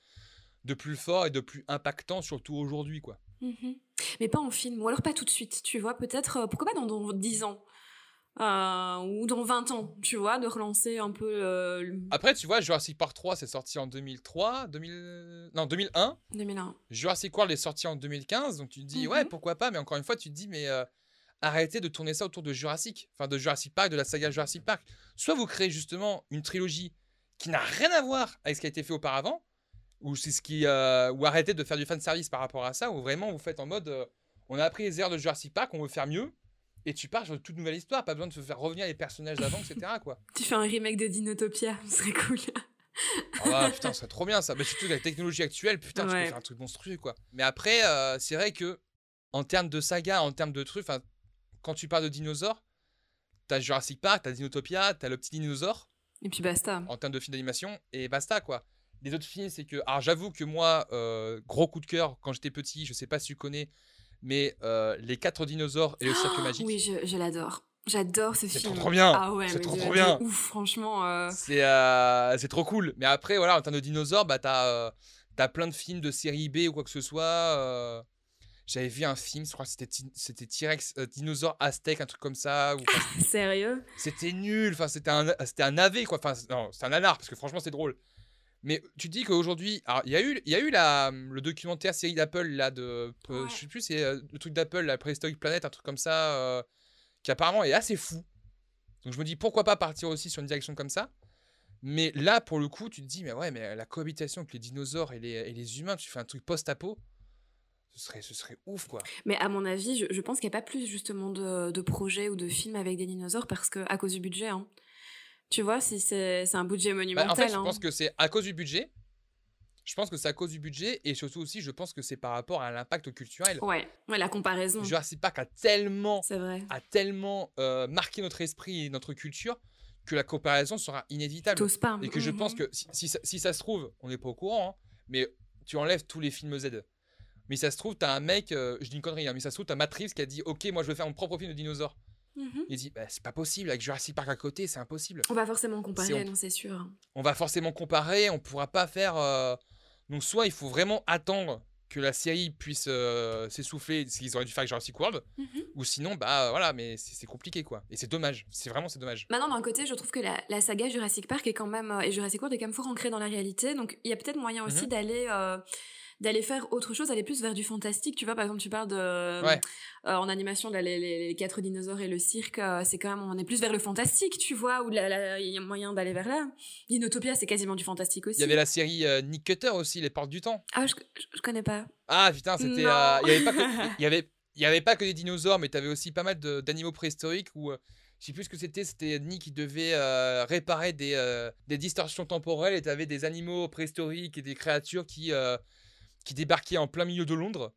de plus fort et de plus impactant surtout aujourd'hui quoi. Mhm. Mais pas en film, ou alors pas tout de suite, tu vois, peut-être, euh, pourquoi pas dans, dans 10 ans? Euh, ou dans 20 ans, tu vois, de relancer un peu euh, le- Après tu vois Jurassic Park 3 c'est sorti en 2003, 2000 non 2001. 2001. Jurassic World est sorti en 2015 donc tu te dis Mhm. ouais pourquoi pas mais encore une fois tu te dis mais euh, arrêtez de tourner ça autour de Jurassic, enfin de Jurassic Park, de la saga Jurassic Park. Soit vous créez justement une trilogie qui n'a rien à voir avec ce qui a été fait auparavant, ou c'est ce qui, ou arrêtez de faire du fan service par rapport à ça, ou vraiment vous faites en mode, on a appris les erreurs de Jurassic Park, on veut faire mieux, et tu pars sur une toute nouvelle histoire, pas besoin de se faire revenir les personnages d'avant, etc. quoi. Tu fais un remake de Dinotopia, ce serait cool. Ah ouais, putain, ce serait trop bien ça. Mais surtout avec la technologie actuelle, putain, tu peux faire un truc monstrueux quoi. Mais après, euh, c'est vrai que en termes de saga, en termes de trucs, quand tu parles de dinosaures, t'as Jurassic Park, t'as Dinotopia, t'as le petit dinosaure Et puis basta. en termes de film d'animation et basta quoi. Les autres films, c'est que. Alors j'avoue que moi, euh, gros coup de cœur, quand j'étais petit, je sais pas si tu connais, mais euh, Les 4 dinosaures et le cirque magique. Oui, je, je l'adore. J'adore ce C'est film. trop, trop bien. Ah ouais, C'est trop, trop bien. Ouf, franchement. euh, C'est euh, c'est trop cool. Mais après, voilà, en termes de dinosaures, bah, t'as euh, t'as plein de films de série B ou quoi que ce soit. J'avais vu un film, je crois que c'était c'était T-Rex, dinosaure aztèque, un truc comme ça. ou- Sérieux? C'était nul. Enfin, c'était un, c'était un navet, quoi. Enfin, c'est- non, c'était un nanar, parce que franchement, c'est drôle. Mais tu te dis qu'aujourd'hui, il y a eu, il y a eu la, le documentaire série d'Apple là de, euh, Ouais. je sais plus, c'est euh, le truc d'Apple, la Prehistoric Planet, un truc comme ça, euh, qui apparemment est assez fou. Donc je me dis pourquoi pas partir aussi sur une direction comme ça? Mais là, pour le coup, tu te dis, mais ouais, mais la cohabitation avec les dinosaures et les, et les humains, tu fais un truc post-apo. Ce serait, ce serait ouf, quoi. Mais à mon avis, je, je pense qu'il n'y a pas plus justement de, de projets ou de films avec des dinosaures parce que à cause du budget. Hein. Tu vois, si c'est un budget Bah, monumental. en fait, je hein. pense que c'est à cause du budget. Je pense que c'est à cause du budget et surtout aussi, je pense que c'est par rapport à l'impact culturel. Ouais, ouais, la comparaison. Jurassic Park a tellement, C'est vrai. a tellement euh, marqué notre esprit et notre culture que la comparaison sera inévitable. Pas. Et que je pense Mhm. que si, si ça, si ça se trouve, on n'est pas au courant, hein, mais tu enlèves tous les films Z. Mais ça se trouve, t'as un mec, euh, je dis une connerie, hein, mais ça se trouve, t'as Reeves qui a dit Ok, moi je veux faire mon propre film de dinosaures. Mhm. Il dit bah, C'est pas possible, avec Jurassic Park à côté, c'est impossible. On va forcément comparer, C'est- non, c'est sûr. On va forcément comparer, on pourra pas faire. euh, Donc, soit il faut vraiment attendre que la série puisse euh, s'essouffler, ce qu'ils auraient dû faire avec Jurassic World, Mhm. ou sinon, bah voilà, mais c'est compliqué quoi. Et c'est dommage, c'est vraiment c'est dommage. Maintenant, d'un côté, je trouve que la, la saga Jurassic Park est quand même euh, et Jurassic World est quand même fort ancrée dans la réalité. Donc, il y a peut-être moyen aussi Mhm. d'aller euh, d'aller faire autre chose, aller plus vers du fantastique. Tu vois, par exemple, tu parles de Ouais. euh, en animation là, les, les- les quatre dinosaures et le cirque. euh, c'est quand même on est plus vers le fantastique, tu vois, la- il y a moyen d'aller vers là. Dinotopia, c'est quasiment du fantastique aussi. Il y avait la série euh, Nick Cutter aussi, Les Portes du Temps. Ah, je, je, je connais pas. Ah putain, c'était. Euh, Il y avait pas que- il y avait, il y avait pas que des dinosaures, mais t'avais aussi pas mal d'animaux préhistoriques où. euh, je sais plus ce que c'était, c'était Nick qui devait euh, réparer des, euh, des distorsions temporelles et t'avais des animaux préhistoriques et des créatures qui, euh, qui débarquaient en plein milieu de Londres.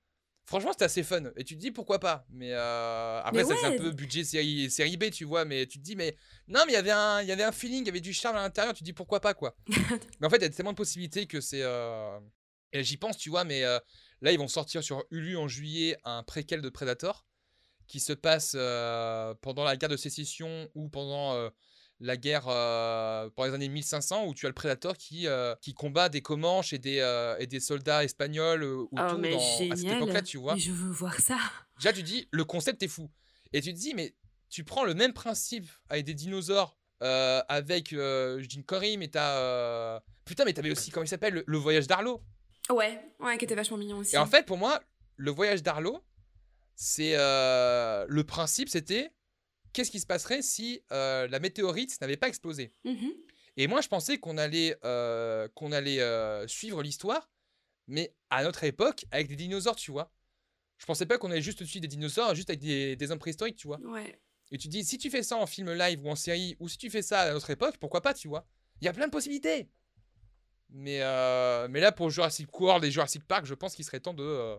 Franchement, c'était assez fun. Et tu te dis pourquoi pas? Mais euh, après, Mais ça c'est ouais. un peu budget série, série B, tu vois. Mais tu te dis, mais non, mais il y avait un, il y avait un feeling, il y avait du charme à l'intérieur. Tu te dis pourquoi pas, quoi? mais en fait, il y a tellement de possibilités que c'est. euh, Et j'y pense, tu vois, mais euh, là, ils vont sortir sur Hulu en juillet un préquel de Predator qui se passe pendant la guerre de sécession ou pendant la guerre euh, pendant les années 1500 où tu as le Predator qui, euh, qui combat des Comanches et des, euh, et des soldats espagnols euh, autour oh, mais dans- à cette époque-là, tu vois. Mais je veux voir ça. Déjà, tu dis, le concept est fou. Et tu te dis, mais tu prends le même principe avec des dinosaures, avec, je dis une connerie, mais t'as. Putain, mais t'avais aussi, comment il s'appelle, le, le voyage d'Arlo. Ouais, ouais, qui était vachement mignon aussi. Et en fait, pour moi, le voyage d'Arlo, c'est. le principe, c'était. Qu'est-ce qui se passerait si euh, la météorite n'avait pas explosé? Mhm. Et moi, je pensais qu'on allait, euh, qu'on allait euh, suivre l'histoire, mais à notre époque, avec des dinosaures, tu vois. Je pensais pas qu'on allait juste suivre des dinosaures, juste avec des, des hommes préhistoriques, tu vois. Ouais. Et tu dis, si tu fais ça en film live ou en série, ou si tu fais ça à notre époque, pourquoi pas, tu vois? Il y a plein de possibilités. Mais, mais là, pour Jurassic World et Jurassic Park, je pense qu'il serait temps de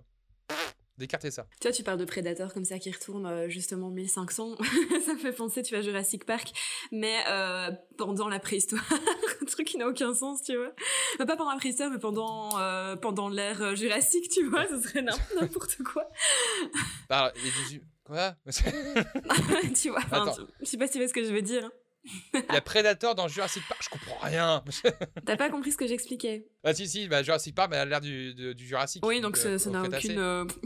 d'écarter ça. Tu vois, tu parles de Predator comme ça qui retourne euh, justement 1500. ça me fait penser, tu vois, Jurassic Park, mais euh, pendant la préhistoire. Un truc qui n'a aucun sens, tu vois. Pas pendant la préhistoire, mais pendant, euh, pendant l'ère euh, jurassique, tu vois, ce serait n'im- n'importe quoi. Bah, les dix- Quoi? Tu vois, enfin, je sais pas si tu vois ce que je veux dire. Il y a Predator dans Jurassic Park, je comprends rien. T'as pas compris ce que j'expliquais ah si, si, bah, Jurassic Park, bah, elle a l'air du, de- du Jurassic. Oui, donc euh, ça n'a aucune... euh,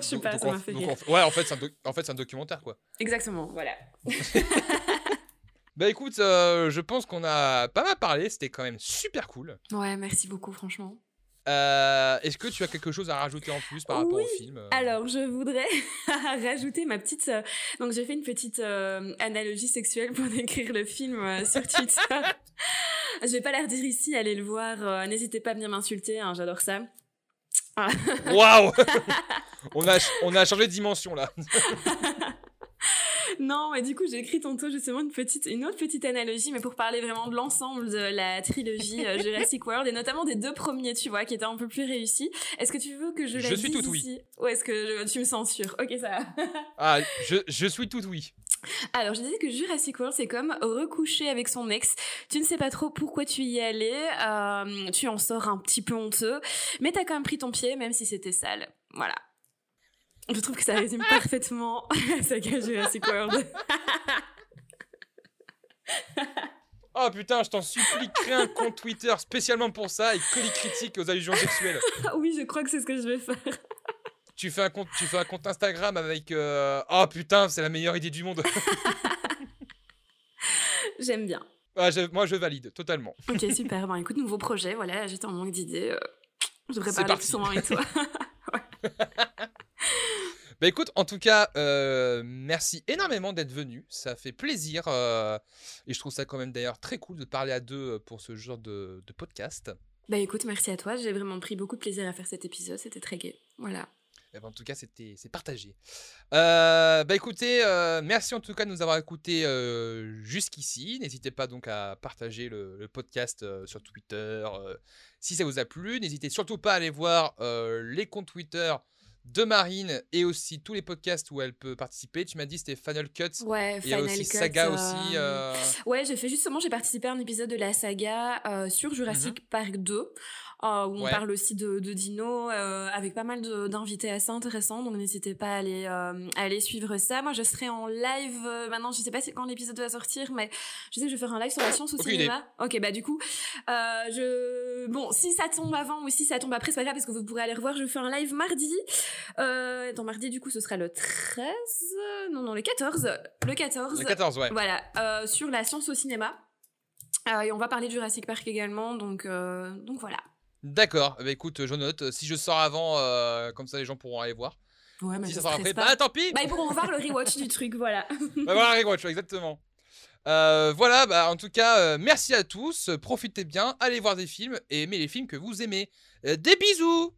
je sais pas, donc ça m'a fait rire. Ouais, en fait, c'est un, doc- en fait, un documentaire, quoi. Exactement, voilà. Bah écoute, euh, je pense qu'on a pas mal parlé, c'était quand même super cool. Ouais, merci beaucoup, franchement. Euh, Est-ce que tu as quelque chose à rajouter en plus par rapport Oui. au film euh Alors, je voudrais rajouter ma petite. euh, donc, j'ai fait une petite euh, analogie sexuelle pour décrire le film sur Twitter. je vais pas la redire ici, allez le voir. N'hésitez pas à venir m'insulter, hein, j'adore ça. Waouh on, a, on a changé de dimension là. Non, mais du coup, j'ai écrit tantôt justement une petite, une autre petite analogie, mais pour parler vraiment de l'ensemble de la trilogie euh, Jurassic World et notamment des deux premiers, tu vois, qui étaient un peu plus réussis. Est-ce que tu veux que je la Je suis tout oui. Ou est-ce que je- tu me censures Ok, ça va. Ah, je, je suis tout oui. Alors, je disais que Jurassic World, c'est comme recoucher avec son ex. Tu ne sais pas trop pourquoi tu y es allé, euh, tu en sors un petit peu honteux, mais t'as quand même pris ton pied, même si c'était sale. Voilà. Je trouve que ça résume parfaitement la saga Jurassic World. Oh putain, je t'en supplie, crée un compte Twitter spécialement pour ça et que les critiques aux allusions sexuelles. Oui, je crois que c'est ce que je vais faire. Tu fais un compte, tu fais un compte Instagram avec. euh, Oh putain, c'est la meilleure idée du monde. J'aime bien. Ah, je- moi, je valide totalement. Ok, super. Bon, écoute, nouveau projet, voilà, j'étais en manque d'idées. euh, je devrais parler parti. plus souvent avec toi. Bah écoute, en tout cas, euh, merci énormément d'être venu. Ça fait plaisir. euh, et je trouve ça quand même d'ailleurs très cool de parler à deux euh, pour ce genre de, de podcast. bah écoute, merci à toi, j'ai vraiment pris beaucoup de plaisir à faire cet épisode, c'était très gai. Voilà. Eh ben, en tout cas, c'était c'est partagé. Euh, bah écoutez, euh, merci en tout cas de nous avoir écoutés euh, jusqu'ici. N'hésitez pas donc à partager le, le podcast euh, sur Twitter euh, si ça vous a plu. N'hésitez surtout pas à aller voir euh, les comptes Twitter de Marine et aussi tous les podcasts où elle peut participer. Tu m'as dit c'était Final Cut. Ouais, Il y a Final aussi Cut, Saga euh, aussi. euh, Ouais, j'ai fait justement, j'ai participé à un épisode de la saga euh, sur Jurassic Park 2, euh, où on. Ouais. parle aussi de, de Dino, euh, avec pas mal d'invités assez intéressants, donc n'hésitez pas à aller, euh, à aller suivre ça. Moi, je serai en live, maintenant, je sais pas quand l'épisode va sortir, mais je sais que je vais faire un live sur la science au cinéma. Ok, bah du coup, je... Bon, si ça tombe avant ou si ça tombe après, c'est pas grave, parce que vous pourrez aller revoir, je fais un live mardi. Euh, dans mardi, du coup, ce sera le 13... Non, non, le 14. Le 14. le 14, ouais. Voilà, sur la science au cinéma. Et on va parler de Jurassic Park également, donc, donc voilà. D'accord. Bah écoute, je note. Si je sors avant, euh, comme ça les gens pourront aller voir. Ouais, mais si je ça sort après, pas. bah tant pis. Bah, ils pourront voir le rewatch du truc, voilà. Bah voilà, Rewatch, exactement. Euh, voilà, bah, en tout cas, euh, merci à tous. Profitez bien, allez voir des films et aimez les films que vous aimez. Euh, des bisous